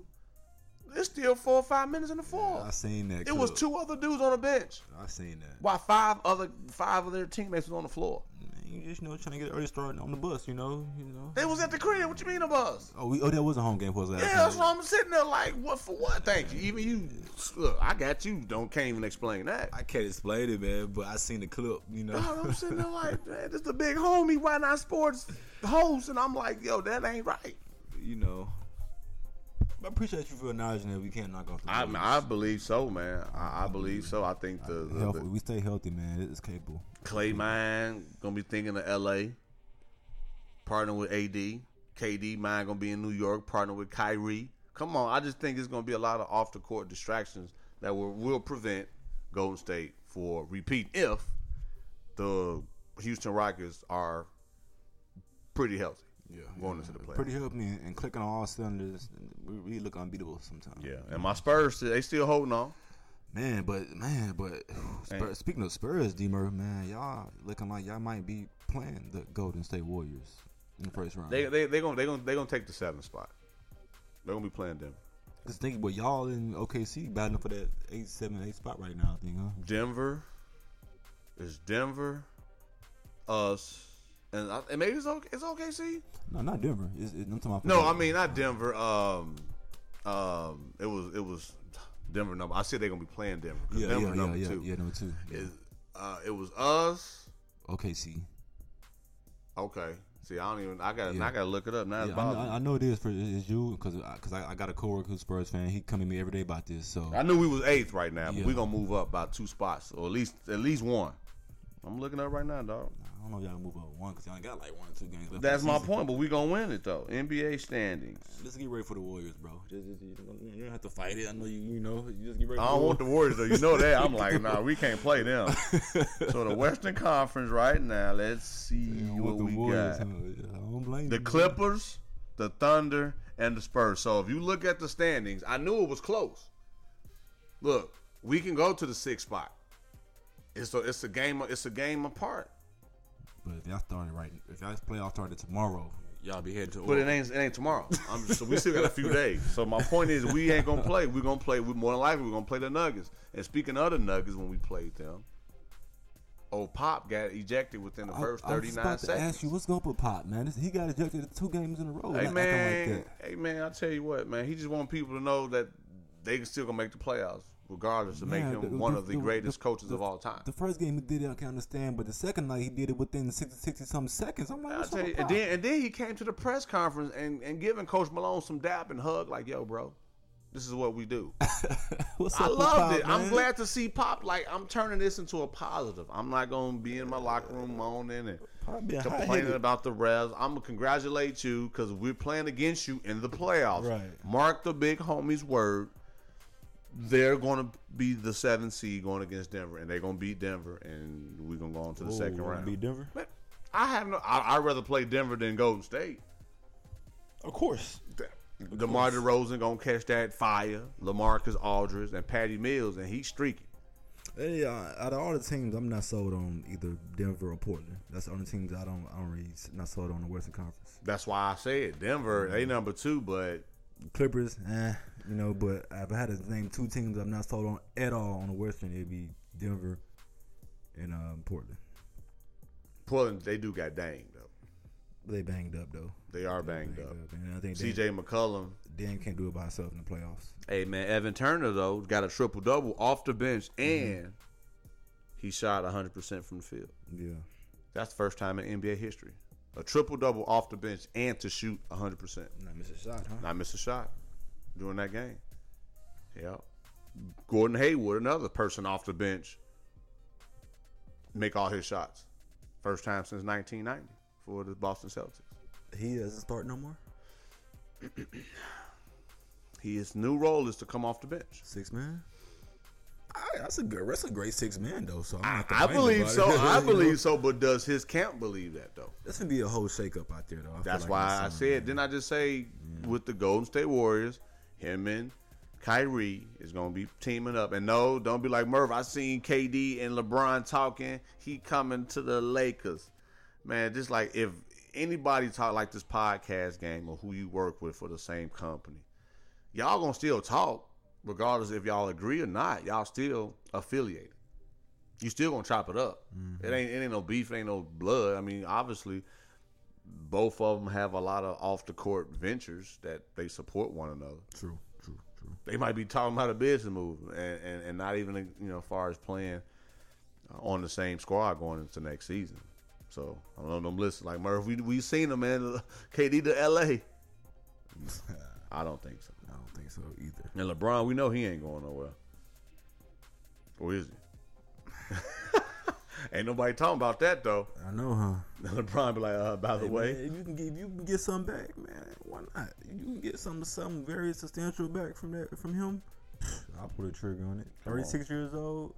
It's still four or five minutes in the fourth. I seen that. it was two other dudes on the bench, I seen that. while five other five of their teammates was on the floor. Man, you just you know trying to get early start on the bus. You know, you know. They was at the crib. What you mean a bus? Oh, we, oh, that was a home game for us Yeah, night. that's why I'm sitting there like, what for what? Thank you. Even you, look, I got you. Don't can't even explain that. I can't explain it, man, but I seen the clip, you know. Dog, I'm sitting there like, man, this the big homie, why not sports host? And I'm like, yo, that ain't right. you know. I appreciate you for acknowledging that we can't knock off the. I. I believe so, man. I, I believe so. I think the, the, the we stay healthy, man. It's capable. Klay man gonna be thinking of L.A. Partner with AD. KD man gonna be in New York. Partner with Kyrie. Come on, I just think it's gonna be a lot of off the court distractions that will will prevent Golden State for repeat if the Houston Rockets are pretty healthy. Yeah, going into the playoffs. Pretty healthy and, and clicking on all cylinders. We really look unbeatable sometimes. Yeah, and my Spurs, they still holding on. Man, but man, but Spurs, speaking of Spurs, D Murray, man, y'all looking like y'all might be playing the Golden State Warriors in the first round. They they they gonna they gonna they gonna take the seventh spot. They're gonna be playing Denver. Just think, but y'all in OKC battling for that eight, seven, eight spot right now. I think, huh? Denver is Denver, us, and, I, and maybe it's okay. It's OKC. No, not Denver. It's, it, I'm talking about No, I mean not Denver. Um, um, it was it was Denver number. I said they're gonna be playing Denver. yeah, Denver yeah, number yeah, yeah, two. yeah, number two. Yeah. Is Uh, it was us. OKC. Okay. See, I don't even. I got. Yeah. I got to look it up now. Yeah, I, know. I know it is for it's you because because I, I got a coworker who's Spurs fan. He come to me every day about this. So I knew we was eighth right now, but Yeah. we gonna move up by two spots or at least at least one. I'm looking up right now, dog. I don't know if y'all can move up one because y'all got like one or two games left. That's my point, but we gonna win it though. NBA standings. Let's get ready for the Warriors, bro. Just, just, you, don't, have to fight it. I know you. You know. You just get ready. I don't the want the Warriors though. You know that. I'm like, nah, we can't play them. so the Western Conference right now. Let's see what the we Warriors, got. huh? I don't blame The you. Clippers, the Thunder, and the Spurs. So if you look at the standings, I knew it was close. Look, we can go to the sixth spot. It's a it's a game it's a game apart. But if y'all started right, if y'all playoff started tomorrow, y'all be headed to. But it ain't it ain't tomorrow. I'm so we still got a few days. So my point is we ain't gonna play. We're gonna play. We more than likely we're gonna play the Nuggets. And speaking of the Nuggets, when we played them, old Pop got ejected within the I- first I was 39 about to seconds. ask you what's going with Pop, man. He got ejected two games in a row. Hey man, like hey man, I tell you what, man. He just want people to know that they can still gonna make the playoffs, regardless of making Man, him the- one the- of the the- greatest coaches of all time. The first game he did it, I can understand, but the second night he did it within 60, 60 some seconds. I'm like, what's tell up you, and then and then he came to the press conference and and giving Coach Malone some dap and hug, like, "Yo, bro, this is what we do." what's I loved Pop, it. I'm glad to see Pop. Like I'm turning this into a positive. I'm not gonna be in my locker room moaning and complaining about the refs. I'm gonna congratulate you because we're playing against you in the playoffs. Right. Mark the big homie's word. They're gonna be the seventh seed going against Denver, and they're gonna beat Denver, and we're gonna go on to the Ooh, second round. beat Denver? Man, I have no. I, I'd rather play Denver than Golden State. Of course. DeMar DeRozan gonna catch that fire. LaMarcus Aldridge and Patty Mills, and he's streaking. Hey, uh, out of all the teams, I'm not sold on either Denver or Portland. That's the only teams I don't. I don't really not sold on the Western Conference. That's why I said Denver. They number two, but Clippers, eh, you know. But if I had to name two teams I'm not sold on at all on the Western, it'd be Denver and um, Portland. Portland they do got danged though. They banged up though. They are banged up. And I think C.J. McCollum. Dan can't do it by himself in the playoffs. Hey man, Evan Turner though got a triple double off the bench, and he shot 100 percent from the field. Yeah. That's the first time in NBA history. A triple double off the bench and to shoot 100 percent. Not miss a shot, huh? Not miss a shot during that game. Yep. Gordon Hayward, another person off the bench, make all his shots. First time since 1990 for the Boston Celtics. He doesn't start no more. His new role is to come off the bench. Six man. I, that's a good. That's a great six man though. So I'm I, I believe so. I believe so. But does his camp believe that though? That's gonna be a whole shakeup out there though. I That's like why I said. Didn't I just say with the Golden State Warriors, him and Kyrie is gonna be teaming up. And no, don't be like Murph. I seen KD and LeBron talking. He coming to the Lakers, man. Just like if anybody talk like this podcast game or who you work with for the same company, y'all gonna still talk regardless if y'all agree or not. Y'all still affiliated. You still gonna chop it up. It mm-hmm. ain't it ain't no beef, it ain't no blood. I mean, obviously, both of them have a lot of off the court ventures that they support one another. True, true, true. They might be talking about a business move and, and, and not even you know as far as playing on the same squad going into next season. So I don't know them lists like Murph. We we seen them man. KD to LA. I don't think so. Think so either. And LeBron, we know he ain't going nowhere. Or is he? ain't nobody talking about that though. I know, huh? LeBron be like, uh, by the Hey, way, man, if you can get you can get something back, man, why not? You can get something something very substantial back from that from him, I'll pull the trigger on it. Thirty six years old.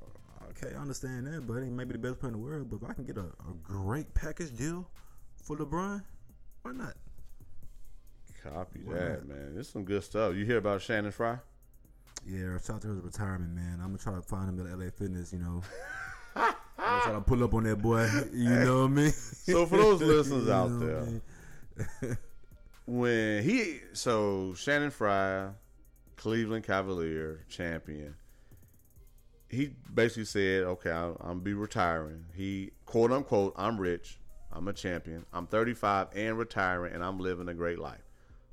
uh, Okay, I understand that, buddy. Maybe the best player in the world. But if I can get a, a great package deal for LeBron, why not? Copy that, man. This is some good stuff. You hear about Channing Frye? Yeah, shout out to his retirement, man. I'm gonna try to find him at LA Fitness, you know. I'm gonna try to pull up on that boy. You know what I mean? So for those listeners You out know there, when he so Channing Frye, Cleveland Cavalier champion, he basically said, "Okay, I'm, I'm be retiring." He quote unquote, "I'm rich, I'm a champion, I'm 35 and retiring, and I'm living a great life."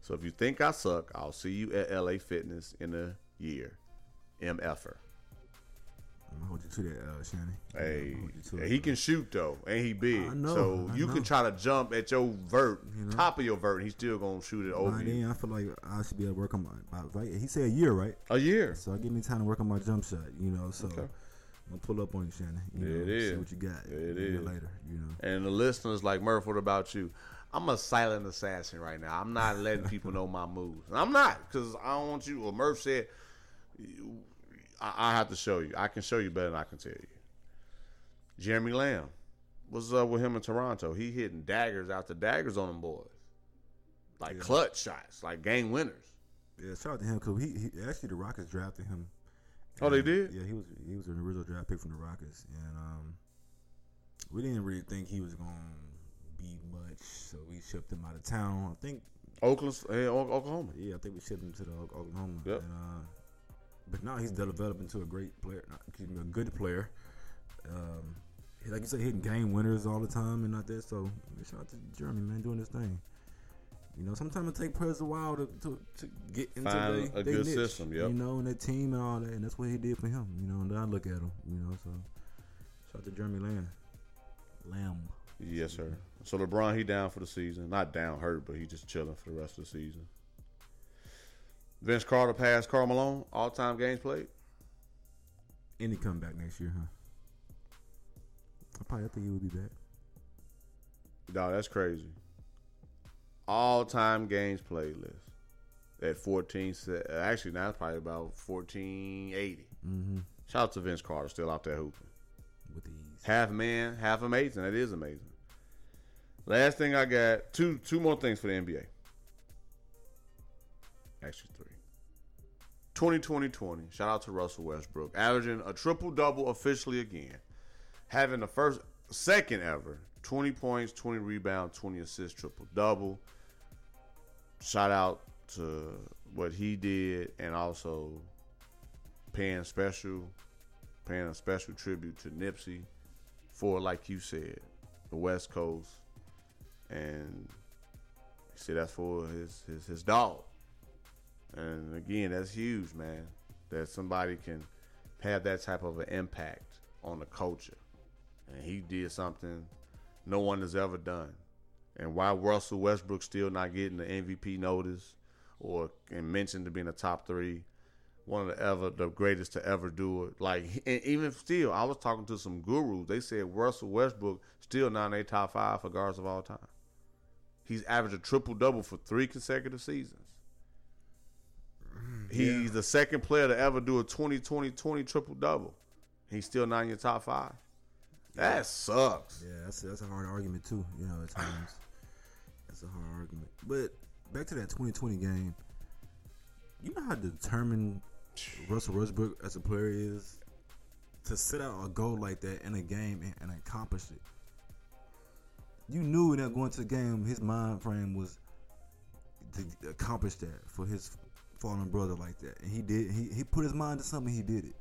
So if you think I suck, I'll see you at LA Fitness in a year. MFer. I'm gonna hold you to that, uh, Channing. Hey, I'm gonna hold you to it, he can shoot though, and he big. I know, so I you know. can try to jump at your vert, top of your vert, and he's still gonna shoot it over you. then, I feel like I should be able to work on my. my right? He said a year, right? A year. So I give me time to work on my jump shot. You know, so Okay. I'm gonna pull up on you, Channing. You There know, it See what you got. It a later. You know. And the listeners like Murph, what about you? I'm a silent assassin right now. I'm not letting people know my moves. And I'm not because I don't want you. Well, Murph said, I, I have to show you. I can show you better than I can tell you. Jeremy Lamb, what's up with him in Toronto? He hitting daggers after daggers on them boys, like Yeah. clutch shots, like game winners. Yeah, shout out to him because he, he actually the Rockets drafted him. Oh, they did? Yeah, he was he was an original draft pick from the Rockets, and um, we didn't really think he was much, so we shipped him out of town. I think Oakland, hey, Oklahoma. Yeah, I think we shipped him to the Oklahoma. Yep. And, uh, but now he's developing into a great player, excuse me, a good player. Um, like you said, hitting game winners all the time and not that. So shout out to Jeremy, man, doing this thing. You know, sometimes it takes players a while to, to, to get into Find they, a they good niche, system, yep. You know, and that team and all that, and that's what he did for him. You know, and I look at him. You know, so shout out to Jeremy Lamb. Lamb. Yes, sir. So LeBron, he down for the season. Not down, hurt, but he just chilling for the rest of the season. Vince Carter passed Karl Malone all time games played. Any comeback next year, huh? I probably I think he would be back. No, that's crazy. All time games played list at fourteen. Actually, now it's probably about fourteen eighty. Mm-hmm. Shout out to Vince Carter, still out there hooping. With ease. Half man, half amazing. That is amazing. Last thing I got two two more things for the NBA. Actually three. 2020 20. Shout out to Russell Westbrook. Averaging a triple double officially again. Having the first second ever 20 points, 20 rebounds, 20 assists, triple double. Shout out to what he did and also paying special paying a special tribute to Nipsey for, like you said, the West Coast, and said that's for his his his dog. And again, that's huge, man. That somebody can have that type of an impact on the culture, and he did something no one has ever done. And why Russell Westbrook still not getting the MVP notice or and mentioned to be in the top three? one of the ever the greatest to ever do it. Like and even still, I was talking to some gurus. They said Russell Westbrook still not in their top five for guards of all time. He's averaged a triple double for three consecutive seasons. He's the second player to ever do a 20-20-20 triple double. He's still not in your top five. That sucks. Yeah, that's that's a hard argument too. You know, at times that's a hard argument. But back to that 2020 game. You know how determined Russell Westbrook as a player is to set out a goal like that in a game and, and accomplish it. You knew that going to the game, his mind frame was to accomplish that for his fallen brother like that, and he did. He he put his mind to something. He did it.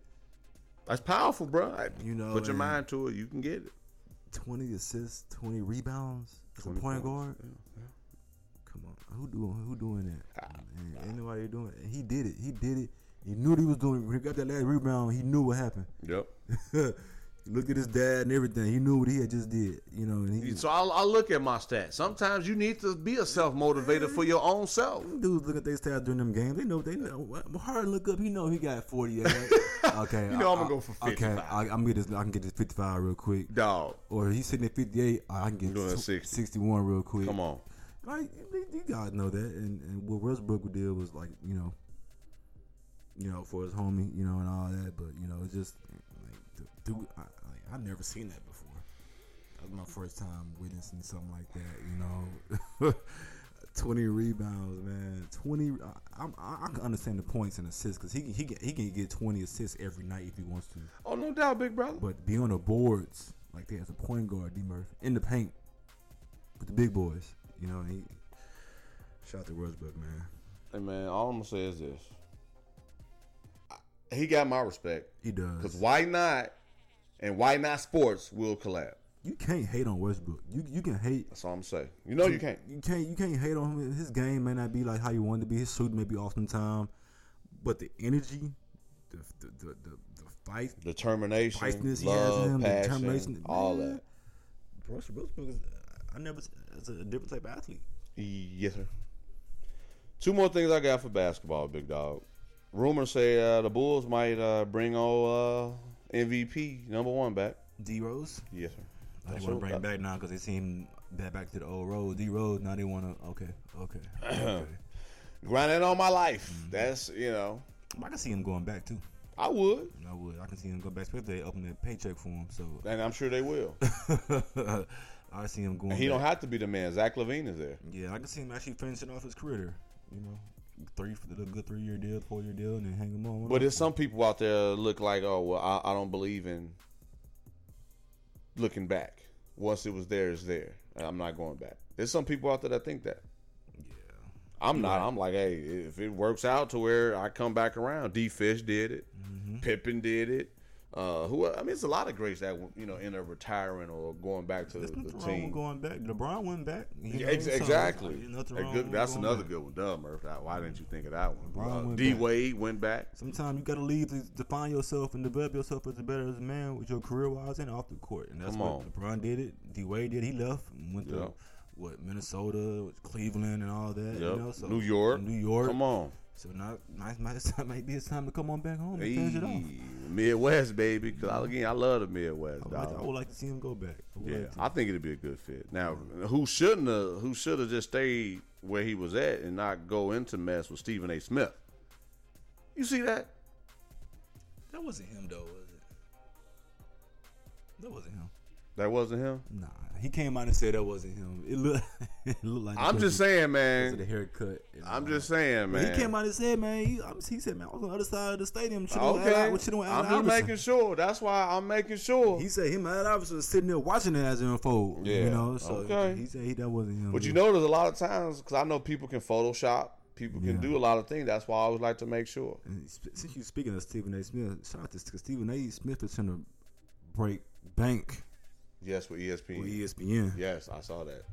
That's powerful, bro. You know, put your mind to it, you can get it. 20 assists, 20 rebounds as a point points. guard. Come on, who doing who doing that? Ah, Man, ain't nobody doing it. And he did it. He did it. He knew what he was doing. When he got that last rebound, he knew what happened. Yep. he looked at his dad and everything. He knew what he had just did. You know, and he So I, I look at my stats. Sometimes you need to be a self motivator for your own self. dudes look at their stats during them games. They know they know. Hard look up. He know he got 48. okay, You know I- I'm gonna go for Okay, 55. I, I'm get this. I can get this 55 real quick. Dog, Or he's sitting at 58. Uh, I can get doing 60. 61 real quick. come on. Like you guys know that, and, and what Westbrook did was like you know, you know for his homie, you know, and all that. But you know, it's just like the- dude, I, like I've never seen that before. That was my first time witnessing something like that. You know, twenty rebounds, man. Twenty. I, I'm- I, I can understand the points and assists because he can, he can he can get twenty assists every night if he wants to. Oh, no doubt, big brother. But be on the boards like that as a point guard, D Murphy in the paint with the big boys. You know, he, shout out to Westbrook, man. Hey, man, all I'm going to say is this. He got my respect. He does. Because why not? And why not sports will collab? you can't hate on Westbrook. You you can hate. That's all I'm saying. You know you can't. You can't. You can't hate on him. His game may not be like how you want it to be. His shooting may be off some time, but the energy, the the the, the, the fight, determination, feistiness he has love, in him, passion, determination, all man. that. Russell Westbrook is, I never, it's a different type of athlete. Yes, sir. Two more things I got for basketball, big dog. Rumors say uh, the Bulls might uh, bring old uh, MVP number one back. D Rose, Yes, sir. That's want to bring him back now because they see him back back to the old road. D Rose, now they want to. Okay, okay. okay. Grinding all my life. Mm-hmm. That's you know. I can see him going back too. I would, I would. I can see him go back, especially if they open that paycheck for him. So and I'm sure they will. I see him going. And he back. don't have to be the man. Zach LaVine is there. Yeah, I can see him actually finishing off his career there. You know, three for the good three year deal, four year deal, and then hang them on. But there's some people out there look like, oh well, I, I don't believe in looking back. Once it was there, it's there. And I'm not going back. There's some people out there that think that. yeah, I'm not. I'm like, hey, if it works out to where I come back around, D Fish did it, Mm-hmm. Pippen did it. Uh, who? I mean, it's a lot of greats that you know end up retiring or going back to there's the team. with going back. LeBron went back. you Yeah, know, ex- exactly. good- that's another back. good one. Duh, Murph. Why didn't you think of that one? Uh, went D back. Wade went back. Sometimes you got to leave to define yourself and develop yourself as a better as a man with your career wise and off the court. And that's Come what on. LeBron did it. D Wade did. He left and went Yeah. to what Minnesota, Cleveland, and all that. Yep. You know, so New York. New York. Come on. So now, might, might be it's time to come on back home and finish it off. Midwest, baby. Because I, again, I love the Midwest, I would, like to, I would like to see him go back. I Yeah, like. I think it'd be a good fit. Now, who shouldn't have? Who should have just stayed where he was at and not go into mess with Stephen A. Smith? You see that? That wasn't him though, was it? That wasn't him. That wasn't him. Nah, he came out and said that wasn't him. It looked, it looked like. I'm just saying, of the man. haircut. I'm just saying, man. He came out and said, man, he, I'm, he said, man, I was on the other side of the stadium. Okay, with Allen I'm just making sure. That's why I'm making sure. He said him and Iverson was sitting there watching it as it unfold. Yeah, you know. So okay. he said he that wasn't him. But you know, there's a lot of times because I know people can Photoshop. People can Yeah. do a lot of things. That's why I always like to make sure. And since you're speaking of Stephen A. Smith, shout out to Stephen A. Smith is trying to break bank Yes, with ESPN. with ESPN. Yes, I saw that.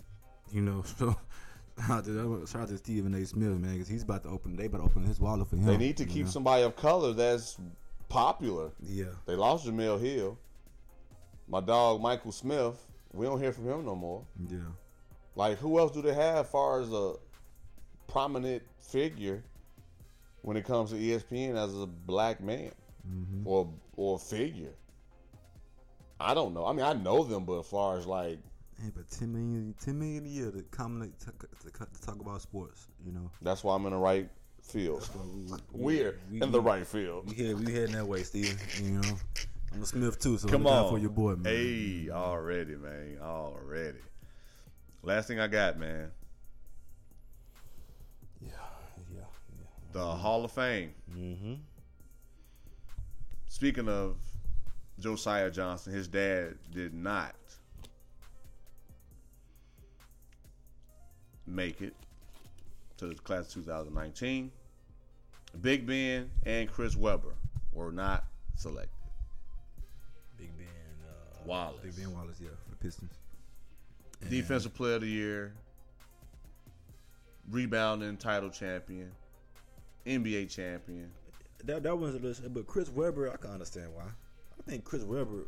You know, so shout out to, shout out to Stephen A. Smith, man, because he's about to open. They about to open his wallet for him. They need to keep know? somebody of color that's popular. Yeah, They lost Jemele Hill. My dog Michael Smith. We don't hear from him no more. yeah. Like who else do they have as far as a prominent figure when it comes to ESPN as a black man Mm-hmm. or or figure? I don't know. I mean, I know them, but as far as like Hey, but 10 million, 10 million a year to comment to, to, to talk about sports. You know, that's why I'm in the right field. We're we- in the right field. we head we heading that way, Stephen. You know, I'm a Smith too, so Come on, for your boy, man. Hey, already, man, already. Last thing I got, man, Yeah, yeah, yeah. the Hall of Fame. Mm-hmm. Speaking of Josiah Johnson, his dad did not make it to the class of 2019. Big Ben and Chris Webber were not selected. Big Ben uh, Wallace. Big Ben Wallace, yeah, for the Pistons. And- Defensive Player of the Year, rebounding title champion, NBA champion. That that was a little, but Chris Webber, I can understand why. I think Chris Webber,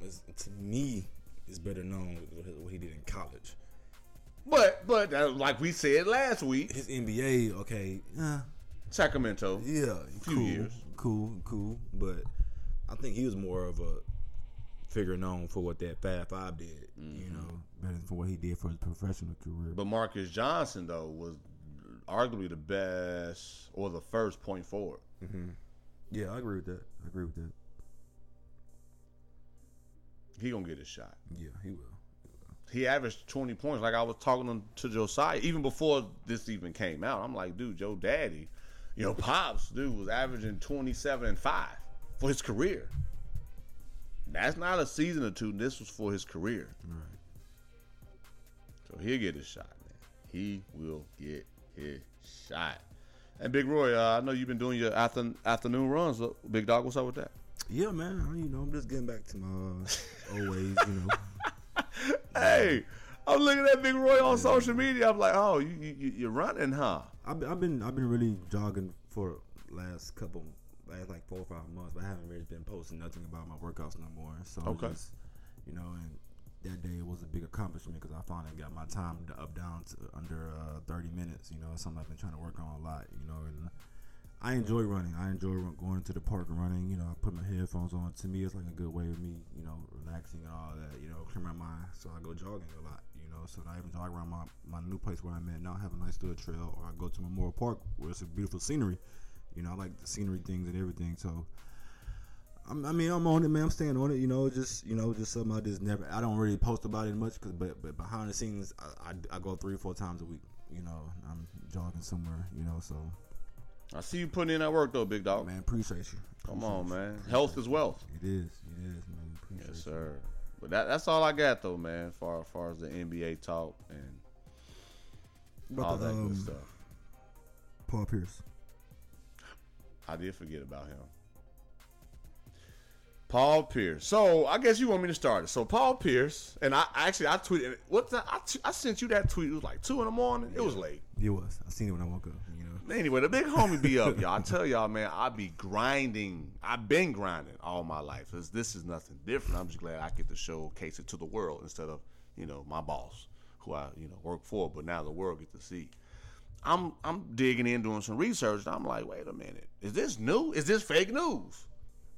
is, to me, is better known what he did in college. But but uh, like we said last week, His NBA, okay, uh, Sacramento. yeah, Few cool, years. cool, cool. But I think he was more of a figure known for what that Fab Five did. You know, better for what he did for his professional career. But Marques Johnson though was arguably the best or the first point forward. yeah, I agree with that. I agree with that. He gonna get his shot. Yeah, he will. He averaged twenty points. Like I was talking to Josiah even before this even came out. I'm like, dude, Joe Daddy, you know, pops, dude was averaging twenty seven and five for his career. That's not a season or two. This was for his career. Right. So he'll get his shot, man. He will get his shot. And Big Roy, uh, I know you've been doing your after, afternoon runs. Big Dog, what's up with that? Yeah, man. I- You know, I'm just getting back to my uh, old ways. You know. Hey, I'm looking at Big Roy on social media. I'm like, oh, you, you you- you're running, huh? I've been, I've been I've been really jogging for last couple last like four or five months, but I haven't really been posting nothing about my workouts no more. So Okay. just, you know, and that day was a big accomplishment because I finally got my time up down to under uh, 30 minutes. You know, it's something I've been trying to work on a lot. You know, and I enjoy running. I enjoy going to the park and running. You know, I put my headphones on. To me, it's like a good way of me, you know, relaxing and all that. You know, clear my mind. So I go jogging a lot. You know, so I even jog around my, my new place where I'm at now. I have a nice little trail, or I go to Memorial Park where it's a beautiful scenery. You know, I like the scenery things and everything. So. I mean, I'm on it, man. I'm staying on it. You know, just you know, just something I just never. I don't really post about it much, cause but but behind the scenes, I, I, I go three or four times a week. You know, I'm jogging somewhere. You know, so I see you putting in that work though, big dog. man, appreciate you. Come on, man. Health is wealth. It is, it is, man. Appreciate Yes, you. sir. But that, that's all I got though, man. Far far as the NBA talk and About all the, that um, good stuff. Paul Pierce. I did forget about him. Paul Pierce. So I guess you want me to start it. So Paul Pierce, and I actually I tweeted what the, I, t- I sent you that tweet. It was like two in the morning. It was late. It was. I seen it when I woke up. Anyway, the big homie be up, y'all. I tell y'all, man, I be grinding. I've been grinding all my life. This, this is nothing different. I'm just glad I get to showcase it to the world instead of, you know, my boss, who I, you know, work for, but now the world get to see. I'm I'm digging in, doing some research, I'm like, wait a minute, is this new? Is this fake news?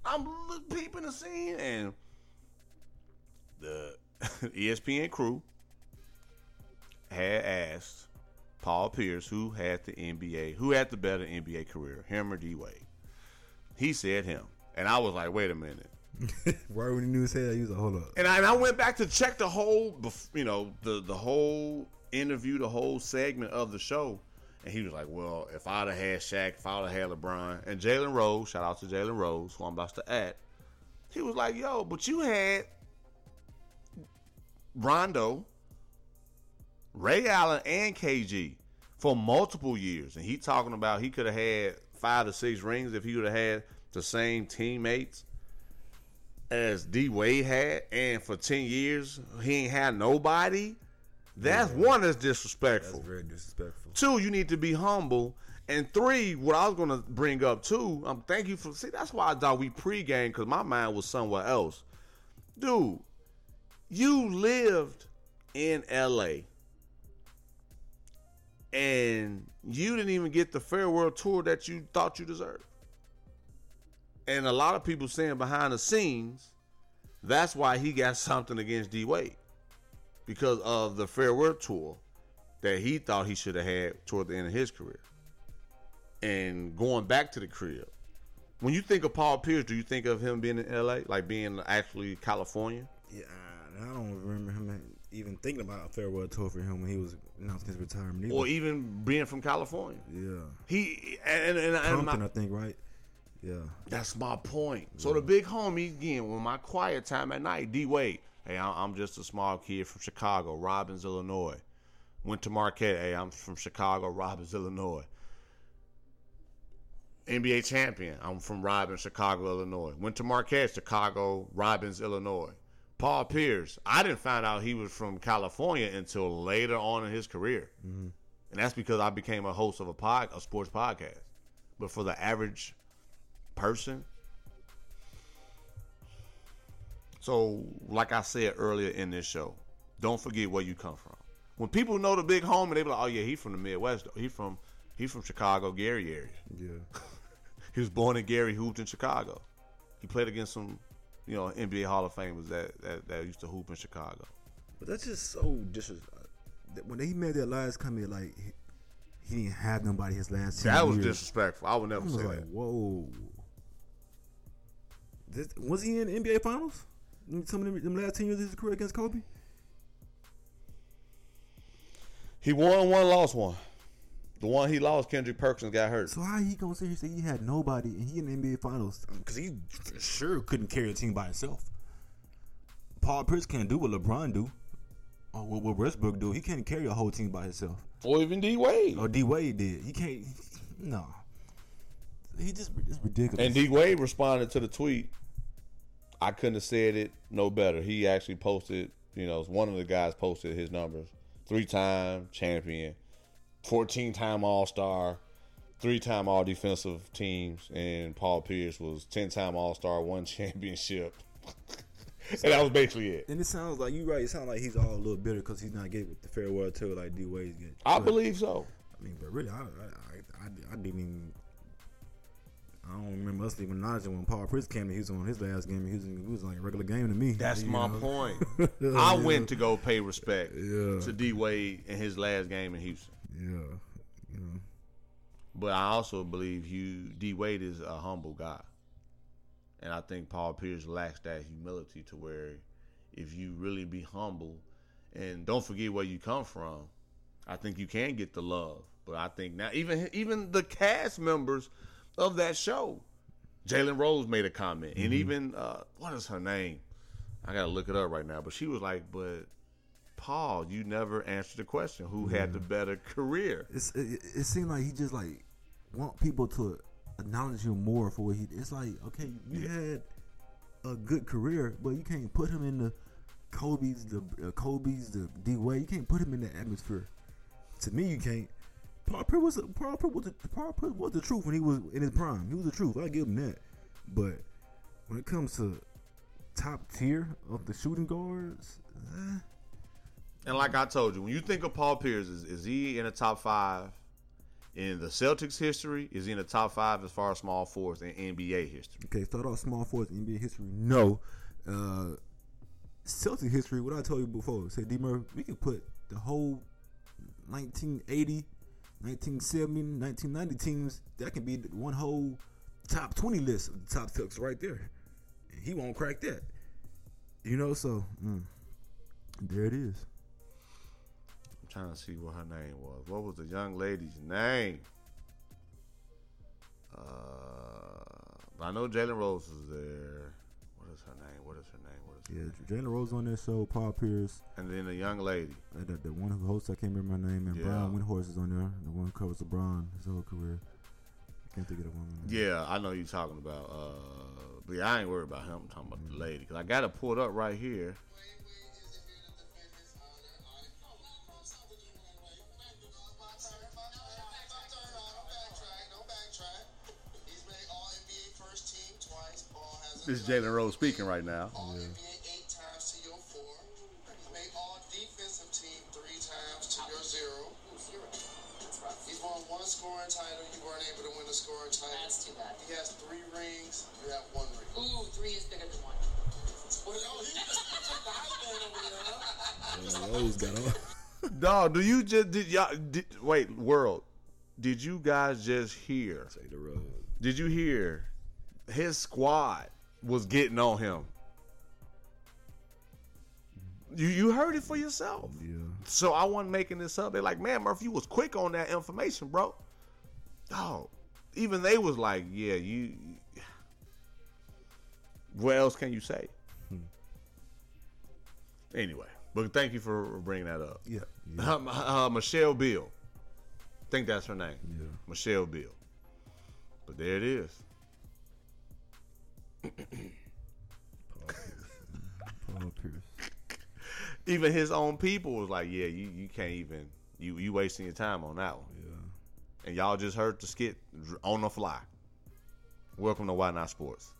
I'm peeping the scene, and the ESPN crew had asked Paul Pierce, who had the NBA, who had the better NBA career, him or D Wade. He said him, and I was like, wait a minute. right when the news said, he was like, hold up. And I, and I went back to check the whole, you know, the the whole interview, the whole segment of the show, and he was like, "Well, if I'd have had Shaq, if I'd have had LeBron and Jalen Rose, shout out to Jalen Rose, who I'm about to add, he was like, "Yo, but you had Rondo, Ray Allen, and KG for multiple years, and he talking about he could have had five to six rings if he would have had the same teammates." as D Wade had, and for ten years he ain't had nobody. That's one that's disrespectful. That's very disrespectful. Two, you need to be humble. And three, what I was gonna bring up too, um, thank you for see. That's why I thought we pregame because my mind was somewhere else. Dude, you lived in L.A. and you didn't even get the farewell tour that you thought you deserved. And a lot of people saying behind the scenes, that's why he got something against D Wade because of the farewell tour that he thought he should have had toward the end of his career. And going back to the crib, when you think of Paul Pierce, do you think of him being in LA, like being actually California? Yeah, I don't remember him even thinking about a farewell tour for him when he was announcing his retirement. Either. Or even being from California? yeah, He and and, and, Compton, my- I think, right? Yeah. That's my point. So the big homie again, when my quiet time at night, D Wade. Hey, I'm I'm just a small kid from Chicago, Robbins, Illinois. Went to Marquette. Hey, I'm from Chicago, Robbins, Illinois. NBA champion. I'm from Robbins, Chicago, Illinois. Went to Marquette, Chicago, Robbins, Illinois. Paul Pierce. I didn't find out he was from California until later on in his career, and that's because I became a host of a pod, a sports podcast. But for the average person. So, like I said earlier in this show, don't forget where you come from. When people know the big home and they be like, "Oh yeah, he's from the Midwest. He from he from Chicago, Gary area. Yeah. He was born in Gary, hooped in Chicago. He played against some, you know, NBA Hall of Famers that that, that used to hoop in Chicago. But that's just so disrespectful. When he made that last comment, like he, he didn't have nobody his last. 10 That was years. disrespectful. I would I never was say like, that. whoa. This, was he in the NBA Finals? In Some of them, them last ten years of his career against Kobe. He won one, lost one. The one he lost, Kendrick Perkins got hurt. So how he gonna sit here and say he had nobody and he in the NBA Finals? Because he sure couldn't carry a team by himself. Paul Pierce can't do what LeBron do, or what, what Westbrook do. He can't carry a whole team by himself. Or even D Wade. Or D Wade did. He can't. No. He just it's ridiculous. And D Wade responded to the tweet. I couldn't have said it no better. He actually posted, you know, one of the guys posted his numbers. Three time champion, 14 time All Star, three-time All Defensive teams, and Paul Pierce was ten-time All Star, one championship, and that was basically it. And it sounds like you right. It sounds like he's all a little bitter because he's not getting the farewell tour like D Wade's getting. I But, believe so. I mean, but really, I, I, I, I, I didn't even. I don't remember us even acknowledging when Paul Pierce came. and He was on his last game. He was, he was like a regular game to me. That's you my know? point. I went to go pay respect Yeah. to D Wade in his last game in Houston. Yeah, you know. But I also believe Hugh D Wade is a humble guy, and I think Paul Pierce lacks that humility to where if you really be humble and don't forget where you come from, I think you can get the love. But I think now even even the cast members of that show, Jalen Rose made a comment, and even uh, what is her name? I gotta look it up right now. But she was like, "But Paul, you never answered the question. Who had the better career?" It's, it, it seemed like he just like want people to acknowledge him more for what he. It's like okay, you had a good career, but you can't put him in the Kobe's, the uh, Kobe's, the D Wade. You can't put him in the atmosphere. To me, you can't. Paul Pierce was Paul Pierce was the, Paul Pierce was the truth when he was in his prime. He was the truth. I give him that. But when it comes to top tier of the shooting guards, eh, And like I told you, when you think of Paul Pierce, is, is he in the top five in the Celtics history? Is he in the top five as far as small forwards in NBA history? Okay, start off small forwards in NBA history. No. Uh Celtic history, what I told you before, say D Murphy, we can put the whole 1980, 1970, 1990 teams, that can be one whole top 20 list of the top Celtics right there. And he won't crack that. You know, so mm, there it is. Trying to see what her name was. What was the young lady's name? Uh, I know Jalen Rose is there. What is her name? What is her name? What is her Yeah, Jalen Rose on that show, Paul Pierce, And then the young lady. uh, the, the one who hosts, I can't remember her name, and Yeah. Brian Windhorst is on there, the one who covers LeBron his whole career. I can't think of the woman. Yeah, I know you're talking about. Uh, but yeah, I ain't worried about him. I'm talking about the lady because I got it pulled up right here. This is Jalen Rose speaking right now. All NBA eight times to your four. He's made all defensive team three times to your zero. He's won one scoring title. You weren't able to win a scoring title. That's too bad. He has three rings. You have one ring. Ooh, three is bigger than one. Well, oh, he took the over there, huh? Jalen Rose got on. Dog, do you just did y'all did, wait world? Did you guys just hear? Take the road. Did you hear? His squad was getting on him. You you heard it for yourself. Yeah. So I wasn't making this up. They're like, man, Murphy, you was quick on that information, bro. Dog. Even they was like, yeah, you. What else can you say? Anyway, but thank you for bringing that up. Yeah. yeah. Um, uh, Michelle Beadle. think that's her name. Yeah. Michelle Beadle. But there it is. Paul Pierce. Even his own people was like, "Yeah, you, you can't even you you wasting your time on that one." Yeah. And y'all just heard the skit on the fly. Welcome to Why Not Sports.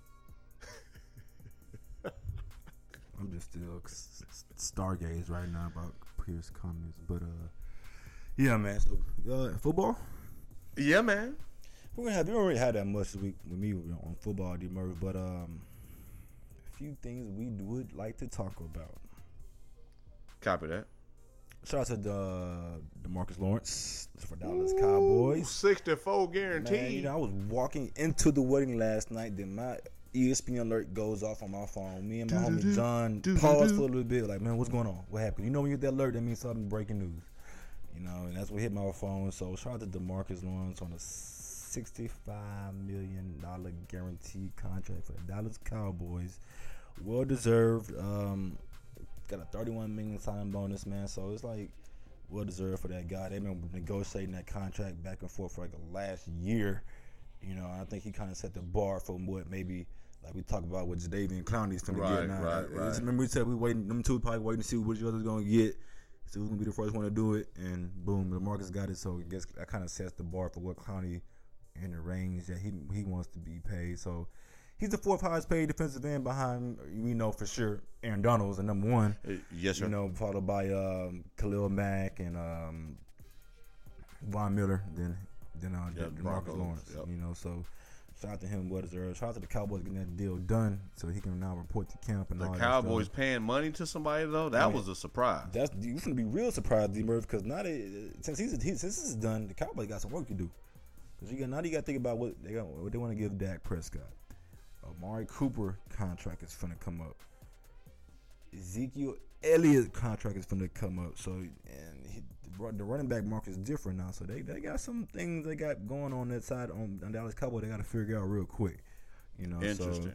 I'm just still stargaze right now about Pierce comments, but uh, yeah, man. So uh, football. Yeah, man we're gonna have we already had that much week with me on football, D but um, a few things we would like to talk about. Copy that. Shout out to the Demarcus Lawrence for Dallas Ooh, Cowboys. 64 guaranteed. Man, you know, I was walking into the wedding last night, then my ESPN alert goes off on my phone. Me and my do, homie do, John do, paused for a little bit, like, man, what's going on? What happened? You know, when you get that alert, that means something breaking news. You know, and that's what hit my phone. So shout out to Demarcus Lawrence on the $65 million guaranteed contract for the Dallas Cowboys. Well deserved. Um, got a 31 million signing bonus, man. So it's like well deserved for that guy. They've been negotiating that contract back and forth for like the last year. You know, I think he kind of set the bar for what maybe like we talk about with Jadeveon Clowney's gonna get now. Right, right. Remember we said we waiting them two probably waiting to see what each other's gonna get. So who's gonna be the first one to do it and boom, Lamarcus got it. So I guess that kinda sets the bar for what Clowney – in the range that he he wants to be paid. So he's the fourth highest paid defensive end behind we know for sure Aaron Donald is the number one. Uh, Yes, sir. You know, followed by um, Khalil Mack and um, Von Miller, then then uh, Yeah, Marcus Lawrence. yep. You know, so shout out to him. What is there? Shout out to the Cowboys getting that deal done, so he can now report to camp and the all that Cowboys paying money to somebody though, that was a surprise. That's you're gonna be real surprised, D Murphy, because not they since he's he, since this is done, the Cowboys got some work to do. Cause you got now you got to think about what they got, what they want to give Dak Prescott. Amari Cooper contract is finna come up. Ezekiel Elliott contract is finna come up. So and he, the running back market is different now. So they, they got some things they got going on that side on, on Dallas Cowboys. They got to figure out real quick. You know, Interesting. So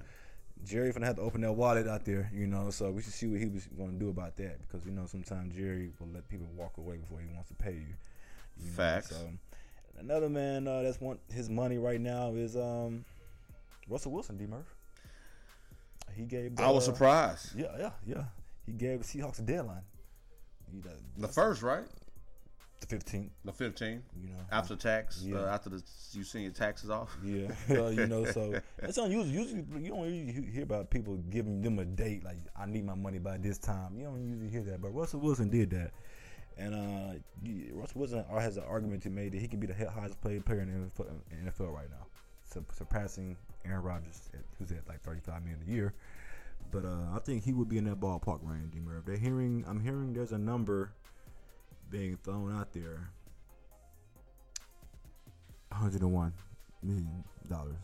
Jerry finna have to open that wallet out there, you know. So we should see what he was going to do about that because you know sometimes Jerry will let people walk away before he wants to pay you. you know. Facts. So another man uh, that's want his money right now is um Russell Wilson, D Murph. He gave. I was uh, surprised. Yeah, yeah, yeah. He gave the Seahawks a deadline. He, uh, The first, right? the 15th. The fifteenth. You know, After tax, Yeah. uh, after the you seen your taxes off. Yeah, well, you know, so it's unusual. Usually, you don't usually hear about people giving them a date like I need my money by this time. You don't usually hear that, but Russell Wilson did that, and uh, Russell Wilson has an argument to make that he can be the highest paid player in the NFL, in the NFL right now, surpassing Aaron Rodgers, at, who's at like thirty-five million a year. But uh, I think he would be in that ballpark range. D-Murph. They're hearing, I'm hearing there's a number being thrown out there 101 million dollars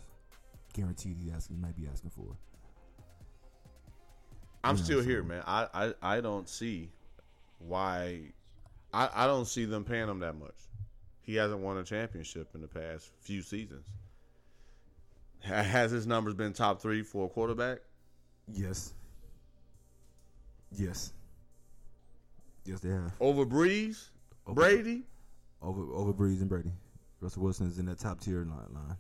guaranteed he asking might be asking for. I'm still so- here, man. I, I, I don't see why. I, I don't see them paying him that much. He hasn't won a championship in the past few seasons. Has his numbers been top three for a quarterback? Yes. Yes. Yes, they have. Over Brees, Over- Brady? Over over Brees and Brady. Russell Wilson is in that top tier line. line.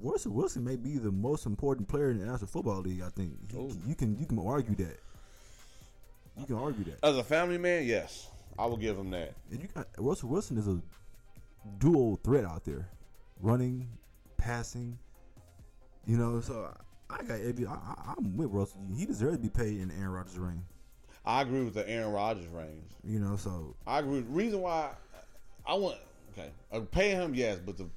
Russell Wilson may be the most important player in the National Football League. I think He- Oh. you can you can argue that. You can argue that. As a family man, yes. I will give him that. And you got Russell Wilson is a dual threat out there, running, passing. You know, so I got every. I, I, I'm with Russell. He deserves to be paid in Aaron Rodgers' ring. I agree with the Aaron Rodgers range. You know, so I agree. With the reason why I want okay, uh, pay him yes, but to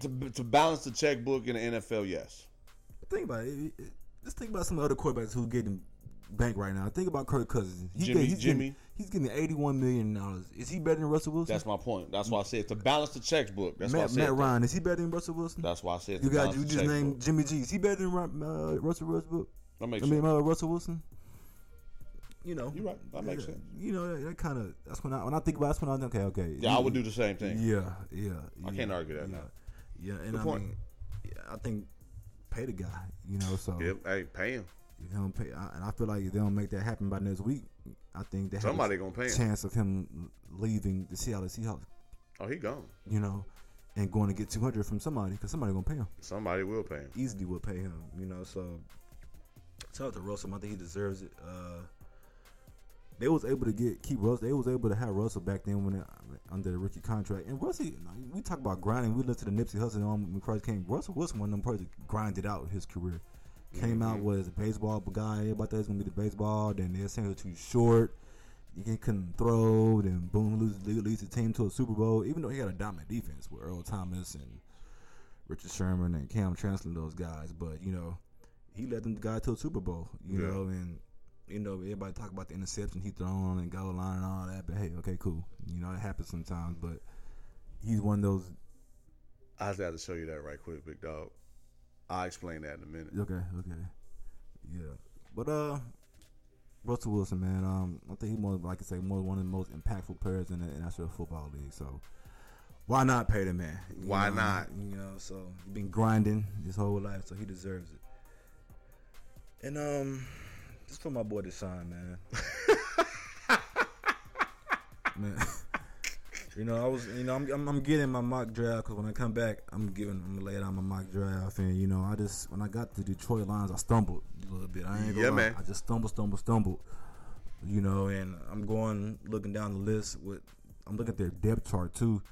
to to balance the checkbook in the NFL, yes. think about it- Just think about some other quarterbacks who getting bank right now. Think about Kirk Cousins. He Jimmy- he's Jimmy. Getting, he's getting eighty-one million dollars. Is he better than Russell Wilson? That's my point. That's why I said to balance the checkbook. That's why I said Matt. Ryan. Is he better than Russell Wilson? That's why I said you got you just named Jimmy G. Is he better than uh, Russell Westbrook? That makes I mean, sense. uh, Russell Wilson. You know, You're right. That makes yeah, sense. You know, that, that kind of that's when I when I think about that's when I think, okay, okay. Yeah, I would do the same thing. Yeah, yeah. I yeah, can't argue that Yeah, now. yeah. And Good I point. mean, yeah, I think pay the guy. You know, so Yep. Hey, pay him. They pay, I, and I feel like if they don't make that happen by next week, I think they have Somebody a gonna pay him. chance of him leaving the Seattle Seahawks. Oh, he gone. You know, and going to get two hundred from somebody because somebody gonna pay him. Somebody will pay him. Easily will pay him. You know, so shout out to Russell. I think he deserves it. Uh, they was able to get keep Russell. They was able to have Russell back then when it, under the rookie contract. And Russell, you know, we talk about grinding. We listen to the Nipsey Hussle on when Christ came. Russell Wilson one of them players that grinded out his career. Came out mm-hmm. was a baseball guy. Everybody thought he was gonna be the baseball. Then they saying he was too short. He couldn't throw. Then boom, lose, leads the team to a Super Bowl. Even though he had a dominant defense with Earl Thomas and Richard Sherman and Kam Chancellor, those guys. But you know, he led them guy to a Super Bowl. You Yeah. know, and you know everybody talk about the interception he thrown and goal line and all that. But hey, okay, cool. You know it happens sometimes. But he's one of those. I just have to show you that right quick, big dog. I'll explain that in a minute. Okay, okay, yeah. But uh, Russell Wilson, man. Um, I think he's more like I say, more one of the most impactful players in the National Football League. So. Why not pay the man? You Why know, not? You know, so he's been grinding his whole life, so he deserves it. And um, just for my boy Deshaun, man. man, you know, I was, you know, I'm, I'm, I'm getting my mock draft because when I come back, I'm giving, I'm gonna lay out my mock draft, and you know, I just when I got to Detroit Lions, I stumbled a little bit. I ain't gonna Yeah, lie. man. I just stumbled, stumbled, stumbled. You know, and I'm going looking down the list with I'm looking at their depth chart too,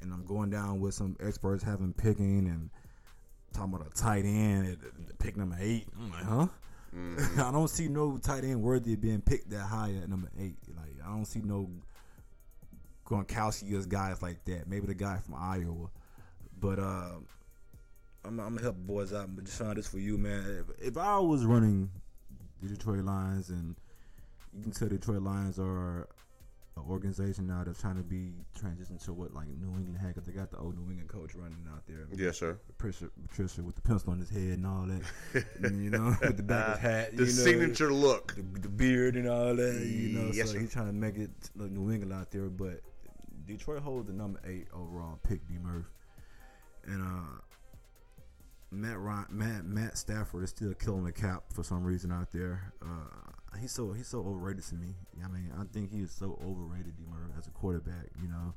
and I'm going down with some experts having picking and talking about a tight end at at pick number eight. I'm like, huh? Mm-hmm. I don't see no tight end worthy of being picked that high at number eight. Like I don't see no Gronkowski as guys like that. Maybe the guy from Iowa, but uh, I'm, I'm gonna help the boys out. But Deshaun, this for you, man. If, if I was running the Detroit Lions, and you can tell Detroit Lions are an organization now that's trying to be transitioned to what like New England had, 'cause they got the old New England coach running out there. Yes, sir. Patricia, Patricia with the pencil on his head and all that, you know, with the back of his hat, The you know, signature look. the, the beard and all that, you know. Yes, so sir. he's trying to make it look New England out there, but Detroit holds the number eight overall pick, D Murph, and uh, Matt Ryan, Matt Matt Stafford is still killing the cap for some reason out there. Uh, he's so he's so overrated to me. I mean, I think he is so overrated, D Murph, as a quarterback. You know,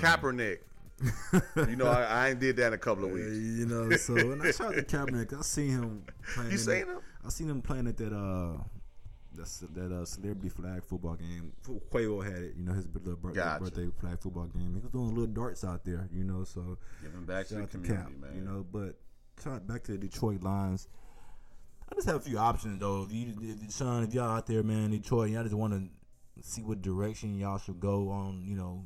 Kaepernick. you know, I, I ain't did that in a couple of Uh, weeks. you know. So and I shout out to Kaepernick. I seen him. Playing You seen him? I seen him playing at that uh that's that uh, celebrity flag football game. Quavo had it, you know, his little birthday, Gotcha. birthday flag football game. He was doing little darts out there, you know. So Giving back to the community, Cap, man. you know. But back to the Detroit Lions. I just have a few options though. If you, if, Sean, if y'all out there, man, Detroit, y'all just want to see what direction y'all should go on, you know,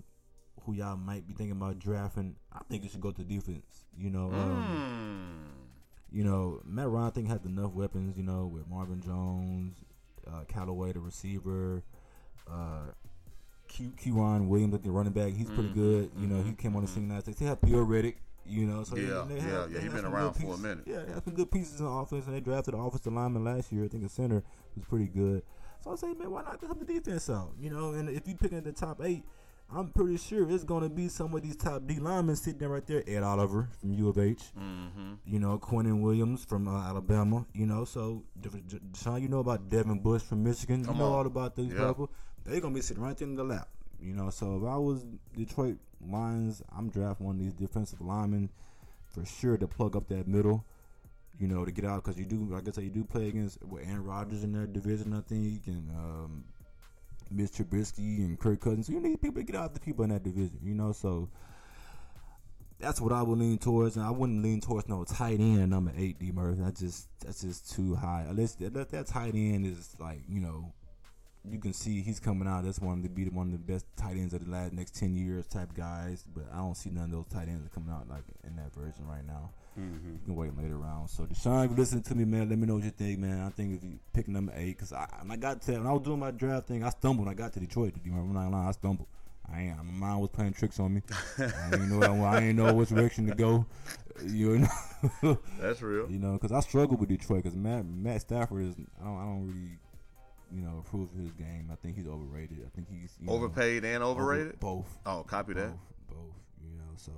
who y'all might be thinking about drafting. I think you should go to defense. You know, um, Hmm. you know, Matt Ryan I think has enough weapons, you know, with Marvin Jones, uh, Callaway, the receiver, uh, Q, Q Williams, like the running back. He's pretty good. You know, he came on the scene last. They have Theo Riddick, you know. So Mm-hmm. Yeah, they yeah, have- yeah, they he have been around for a minute. Yeah, they have some good pieces in offense, and they drafted the offensive lineman last year. I think the center was pretty good. So I say, man, why not help the defense out? You know, and if you pick in the top eight, I'm pretty sure it's going to be some of these top D linemen sitting there right there. Ed Oliver from U of H, Mm-hmm. you know, Quinnen Williams from uh, Alabama, you know. So, Sean, you know about Devin Bush from Michigan. You Come know on. all about these people. They're going to be sitting right there in the lap, you know. So, if I was Detroit Lions, I'm drafting one of these defensive linemen for sure to plug up that middle, you know, to get out because you do, like I said, you do play against with Aaron Rodgers in their division, I think, and um, Mitch Trubisky and Kirk Cousins. You need people to get out the people in that division, you know. So that's what I would lean towards, and I wouldn't lean towards no tight end number eight, D Murphy. That's just that's just too high. Unless that, that tight end is like you know, you can see he's coming out. That's one to be one of the best tight ends of the last next ten years type guys. But I don't see none of those tight ends coming out like in that version right now. Mm-hmm. You can wait later round. So Deshaun, if you listen to me, man, let me know what you think, man. I think if you pick number eight, because I, when I got to when I was doing my draft thing, I stumbled. I got to Detroit. Do you remember? I'm not lying, I stumbled. I ain't. My mind was playing tricks on me. I didn't know. I didn't know which direction to go. You know. That's real. You know, because I struggle with Detroit because Matt Matt Stafford is I don't I don't really you know approve of his game. I think he's overrated. I think he's you know, Overpaid and over- overrated. both. Oh, copy that. Both, both. You know, so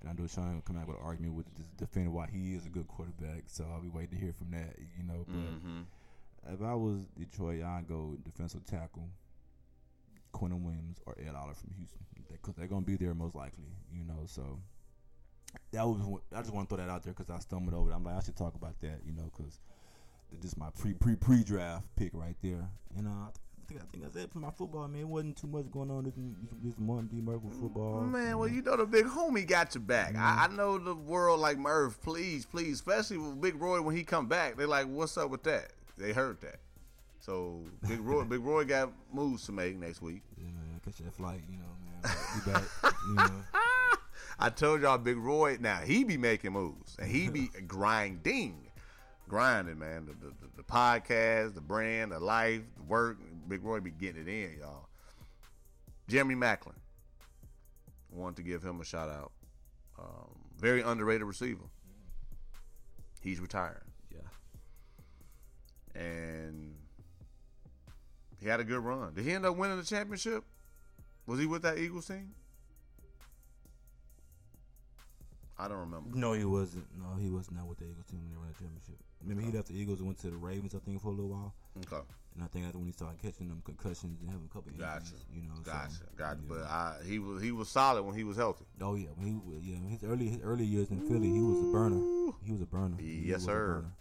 and I know Sean will come out with an argument with this defending why he is a good quarterback. So I'll be waiting to hear from that. You know, but Mm-hmm. if I was Detroit, I'd go defensive tackle. Quinnen Williams or Ed Oliver from Houston because they're gonna be there most likely, you know. So that was I just want to throw that out there because I stumbled over. it. I'm like I should talk about that, you know, because this is my pre pre pre draft pick right there. And uh, I think I think that's it for my football. Man, it wasn't too much going on this this month. D Murphy mm, football. Man, well, mm. you know the big homie got your back. I, I mm. know the world like Merv. Please, please, especially with Big Roy when he come back. They like, what's up with that? They heard that. So Big Roy, Big Roy got moves to make next week. Yeah, man, catch that flight, you know, man. Be back, you know. I told y'all, Big Roy. Now he be making moves and he be grinding, grinding, man. The, the, the, the podcast, the brand, the life, the work. Big Roy be getting it in, y'all. Jeremy Maclin. Want to give him a shout out. Um, very underrated receiver. He's retiring, Yeah. and he had a good run. Did he end up winning the championship? Was he with that Eagles team? I don't remember. No, he wasn't. No, he was not with the Eagles team when they won the championship. Remember, he left the Eagles and went to the Ravens, I think, for a little while. Okay. And I think that's when he started catching them concussions and having a couple injuries. Gotcha. You know, so, Gotcha, gotcha. yeah. But I, he was he was solid when he was healthy. oh yeah, when he was- yeah his early his early years in Philly, he was a burner. He was a burner. Yes, sir. burner.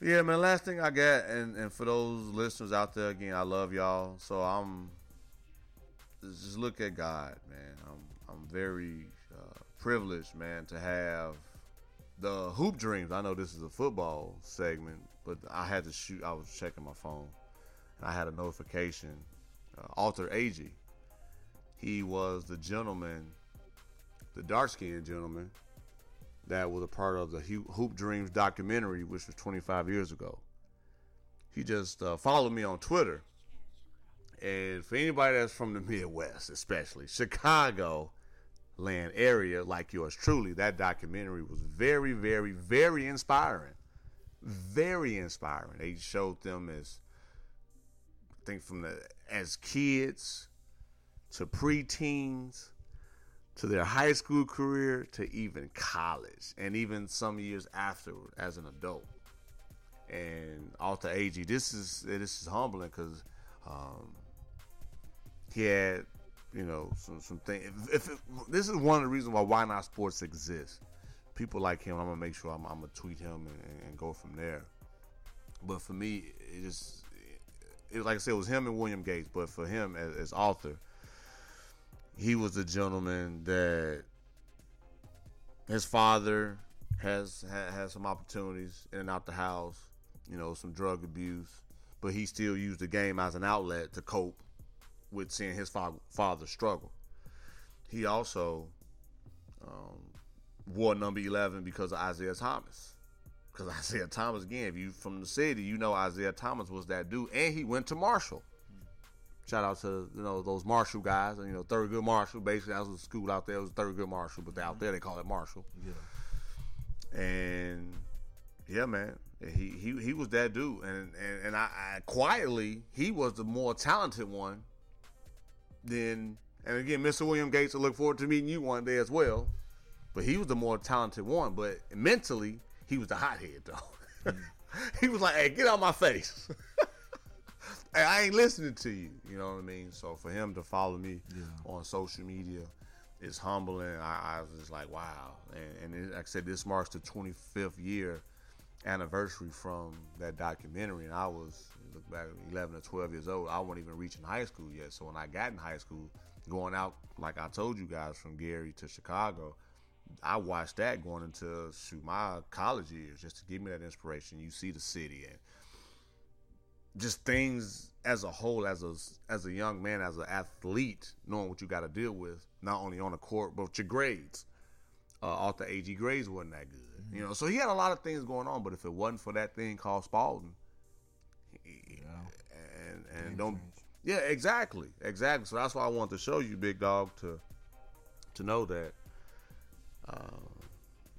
Yeah, man. Last thing I got, and and for those listeners out there, again, I love y'all. So I'm just look at God, man. I'm I'm very privileged, man, to have the hoop dreams. I know this is a football segment, but I had to shoot. I was checking my phone, and I had a notification. Uh, Arthur Agee. He was the gentleman, the dark skinned gentleman, that was a part of the Hoop Dreams documentary, which was 25 years ago. He just uh, followed me on Twitter. And for anybody that's from the Midwest, especially Chicago land area like yours truly, that documentary was very, very, very inspiring. Very inspiring. They showed them as I think from the as kids to preteens to their high school career to even college and even some years afterward as an adult. And Arthur Agee, this is this is humbling because um, he had, you know, some some things. If, if it, this is one of the reasons why Why Not Sports exists. People like him, I'm gonna make sure I'm, I'm gonna tweet him and, and, go from there. But for me, it just, it, like I said, it was him and William Gates. But for him as, as Arthur, he was a gentleman that his father has had some opportunities in and out the house, you know, some drug abuse, but he still used the game as an outlet to cope with seeing his fa- father struggle. He also um, wore number 11 because of Isiah Thomas. Because Isiah Thomas, again, if you from the city, you know Isiah Thomas was that dude, and he went to Marshall. Shout out to you know those Marshall guys, and you know Thurgood Marshall. Basically, that was a school out there. It was Thurgood Marshall, but out there they call it Marshall. Yeah. And yeah, man, he he he was that dude, and and, and I, I quietly he was the more talented one. Than and again, Mr. William Gates, I look forward to meeting you one day as well. But he was the more talented one. But mentally, he was the hothead though. he was like, "Hey, get out my face." hey, I ain't listening to you. You know what I mean? So for him to follow me on social media is humbling. I, I was just like, wow. And, and it, like I said, this marks the 25th year anniversary from that documentary. And I was, look back, 11 or 12 years old. I wasn't even reaching high school yet. So when I got in high school, going out, like I told you guys, from Gary to Chicago, I watched that going into shoot my college years just to give me that inspiration. You see the city and just things as a whole, as a as a young man, as an athlete, knowing what you got to deal with, not only on the court but your grades. Uh, the AG grades wasn't that good, you know. So he had a lot of things going on, but if it wasn't for that thing called Spalding, he- and and don't, yeah, exactly, exactly. So that's why I wanted to show you, big dog, to to know that. Uh,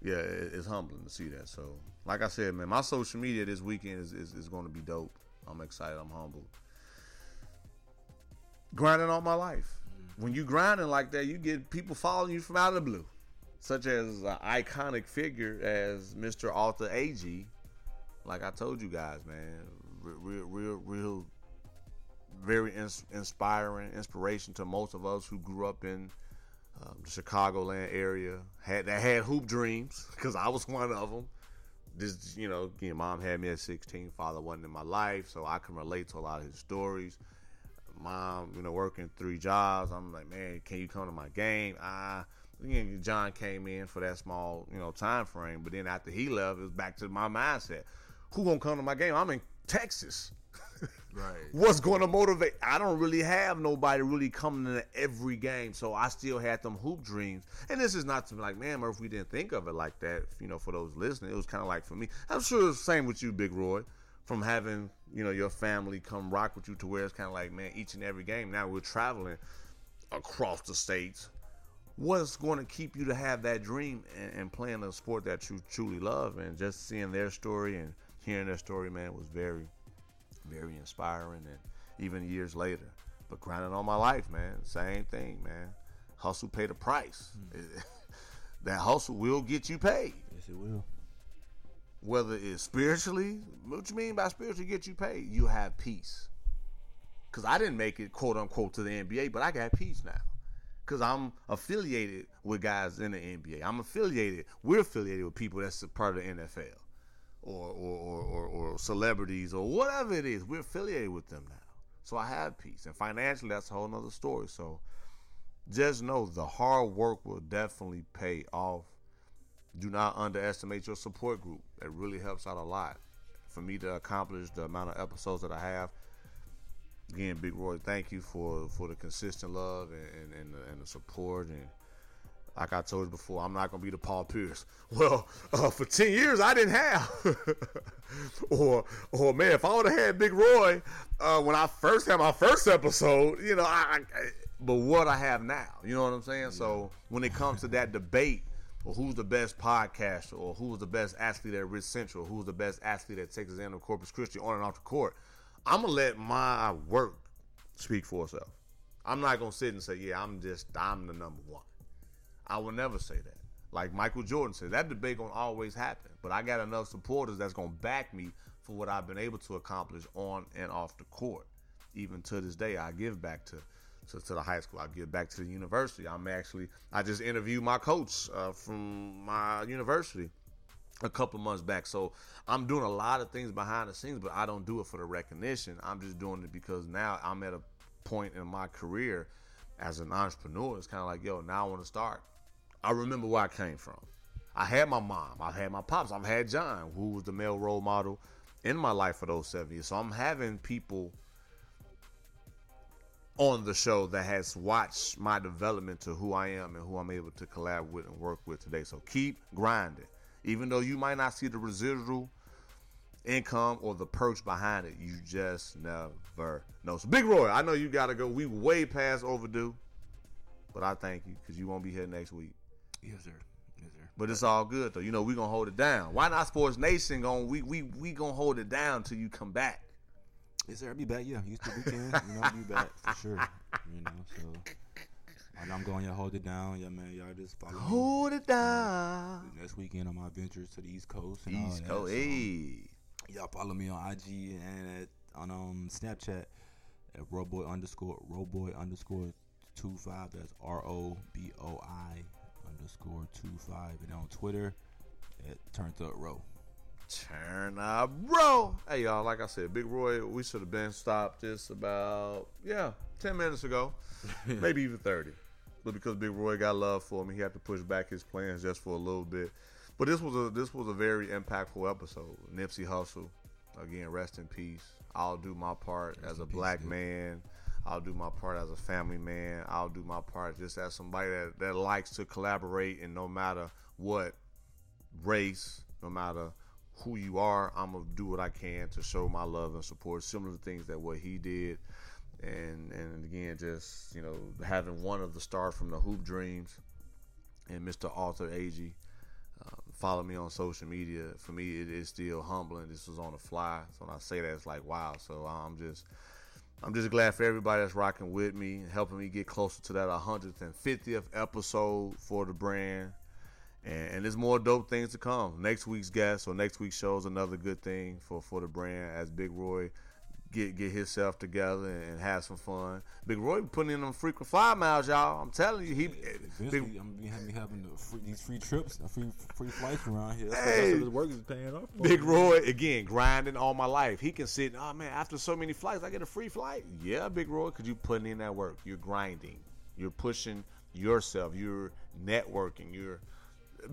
yeah, it, it's humbling to see that. So, like I said, man, my social media this weekend is, is, is going to be dope. I'm excited. I'm humbled. Grinding all my life. When you grinding like that, you get people following you from out of the blue, such as an iconic figure as Mr. Arthur Agee. Like I told you guys, man, real, real, real, very ins- inspiring, inspiration to most of us who grew up in um, the Chicagoland area. Had that had hoop dreams because I was one of them. This, you know, again, mom had me at 16. Father wasn't in my life, so I can relate to a lot of his stories. Mom, you know, working three jobs. I'm like, man, can you come to my game? Ah, again, John came in for that small, you know, time frame. But then after he left, it was back to my mindset. Who gonna come to my game? I'm in Texas. Right. What's going to motivate? I don't really have nobody really coming to every game, so I still had them hoop dreams. And this is not to be like, man, Murph, we didn't think of it like that. You know, for those listening, it was kind of like for me. I'm sure it's the same with you, Big Roy, from having you know your family come rock with you to where it's kind of like, man, each and every game. Now we're traveling across the states. What's going to keep you to have that dream and, and playing a sport that you truly love? And just seeing their story and hearing their story, man, was very very inspiring and even years later. But grinding all my life, man, same thing, man. Hustle pay the price. Hmm. that hustle will get you paid. Yes, it will. Whether it's spiritually, what you mean by spiritually get you paid? You have peace. Cause I didn't make it quote unquote to the NBA, but I got peace now. Cause I'm affiliated with guys in the NBA. I'm affiliated. We're affiliated with people that's a part of the NFL or or, or, or, or celebrities or whatever it is. We're affiliated with them now. So I have peace. And financially, that's a whole nother story. So just know the hard work will definitely pay off. Do not underestimate your support group. It really helps out a lot. For me to accomplish the amount of episodes that I have, again, Big Roy, thank you for for the consistent love and and, and, the, and the support and like I told you before, I'm not gonna be the Paul Pierce. Well, uh, for ten years I didn't have, or or man, if I would have had Big Roy uh, when I first had my first episode, you know, I, I, but what I have now, you know what I'm saying? Yeah. So when it comes to that debate, or who's the best podcaster, or who's the best athlete at Rich Central, who's the best athlete at Texas A&M Corpus Christi on and off the court, I'm gonna let my work speak for itself. I'm not gonna sit and say, yeah, I'm just I'm the number one. I will never say that. Like Michael Jordan said, that debate gonna always happen. But I got enough supporters that's gonna back me for what I've been able to accomplish on and off the court. Even to this day, I give back to to, to the high school. I give back to the university. I'm actually I just interviewed my coach uh, from my university a couple months back. So I'm doing a lot of things behind the scenes, but I don't do it for the recognition. I'm just doing it because now I'm at a point in my career as an entrepreneur. It's kind of like, yo, now I want to start I remember where I came from. I had my mom, I've had my pops, I've had John, who was the male role model in my life for those seven years. So I'm having people on the show that has watched my development to who I am and who I'm able to collab with and work with today. So keep grinding. Even though you might not see the residual income or the perks behind it, you just never know. So Big Roy, I know you gotta go. We way past overdue. But I thank you because you won't be here next week. Yes, sir. Yes, sir. But it's all good though. You know, we gonna hold it down. Why not Sports Nation going we we we gonna hold it down till you come back. Yes, sir. I'll be back, yeah. Used to be can. You know, I'll be back for sure. You know, so and I'm going to hold it down. Yeah, man. Y'all just follow me. Hold me. it down. You know, next weekend on my ventures to the East Coast. And East Coast. So, hey. Y'all follow me on IG and at on um Snapchat at Roboy underscore Roboy underscore two five. That's R O B O I underscore two five, and on Twitter at Turned Up Row. Turn up, bro. Hey y'all, like I said, Big Roy, we should have been stopped just about yeah, ten minutes ago, maybe even thirty. But because Big Roy got love for him, he had to push back his plans just for a little bit. But this was a this was a very impactful episode. Nipsey Hussle, again, rest in peace. I'll do my part rest as a black peace, man. I'll do my part as a family man. I'll do my part just as somebody that, that likes to collaborate and no matter what race, no matter who you are, I'm gonna do what I can to show my love and support. Similar things that what he did, and and again, just you know, having one of the stars from the Hoop Dreams, and Mr. Arthur Agee. Uh, follow me on social media. For me, it is still humbling. This was on the fly, so when I say that, it's like wow. So I'm just I'm just glad for everybody that's rocking with me, helping me get closer to that 150th episode for the brand. And, and there's more dope things to come. Next week's guest or next week's show is another good thing for, for the brand as Big Roy get get himself together and have some fun. Big Roy putting in them frequent fly miles, y'all. I'm telling you, he. Eh, Big, I'm gonna be having the free, these free trips, free free flights around here. That's hey, his work is paying off. Big Roy again, grinding all my life. He can sit. Oh man, after so many flights, I get a free flight. Yeah, Big Roy, because you putting in that work. You're grinding. You're pushing yourself. You're networking. You're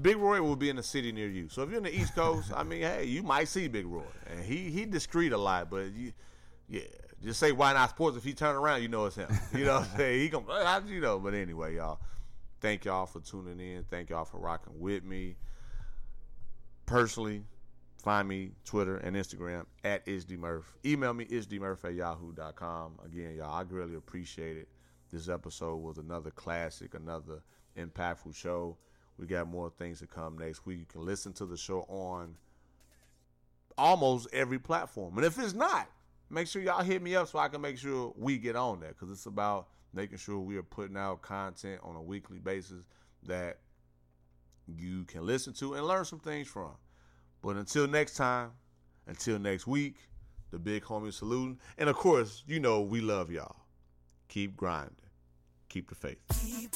Big Roy will be in a city near you. So if you're in the East Coast, I mean, hey, you might see Big Roy, and he he discreet a lot, but you yeah, just say why not sports. If he turn around, you know it's him. You know what I'm saying? He gonna, you know? But anyway, y'all, thank y'all for tuning in. Thank y'all for rocking with me. Personally, find me Twitter and Instagram at isdmurph. Email me isdmurph at yahoo.com. Again, y'all, I really appreciate it. This episode was another classic, another impactful show. We got more things to come next week. You can listen to the show on almost every platform. And if it's not, make sure y'all hit me up so I can make sure we get on there because it's about making sure we are putting out content on a weekly basis that you can listen to and learn some things from. But until next time, until next week, the big homie saluting. And of course, you know we love y'all. Keep grinding. Keep the faith. Keep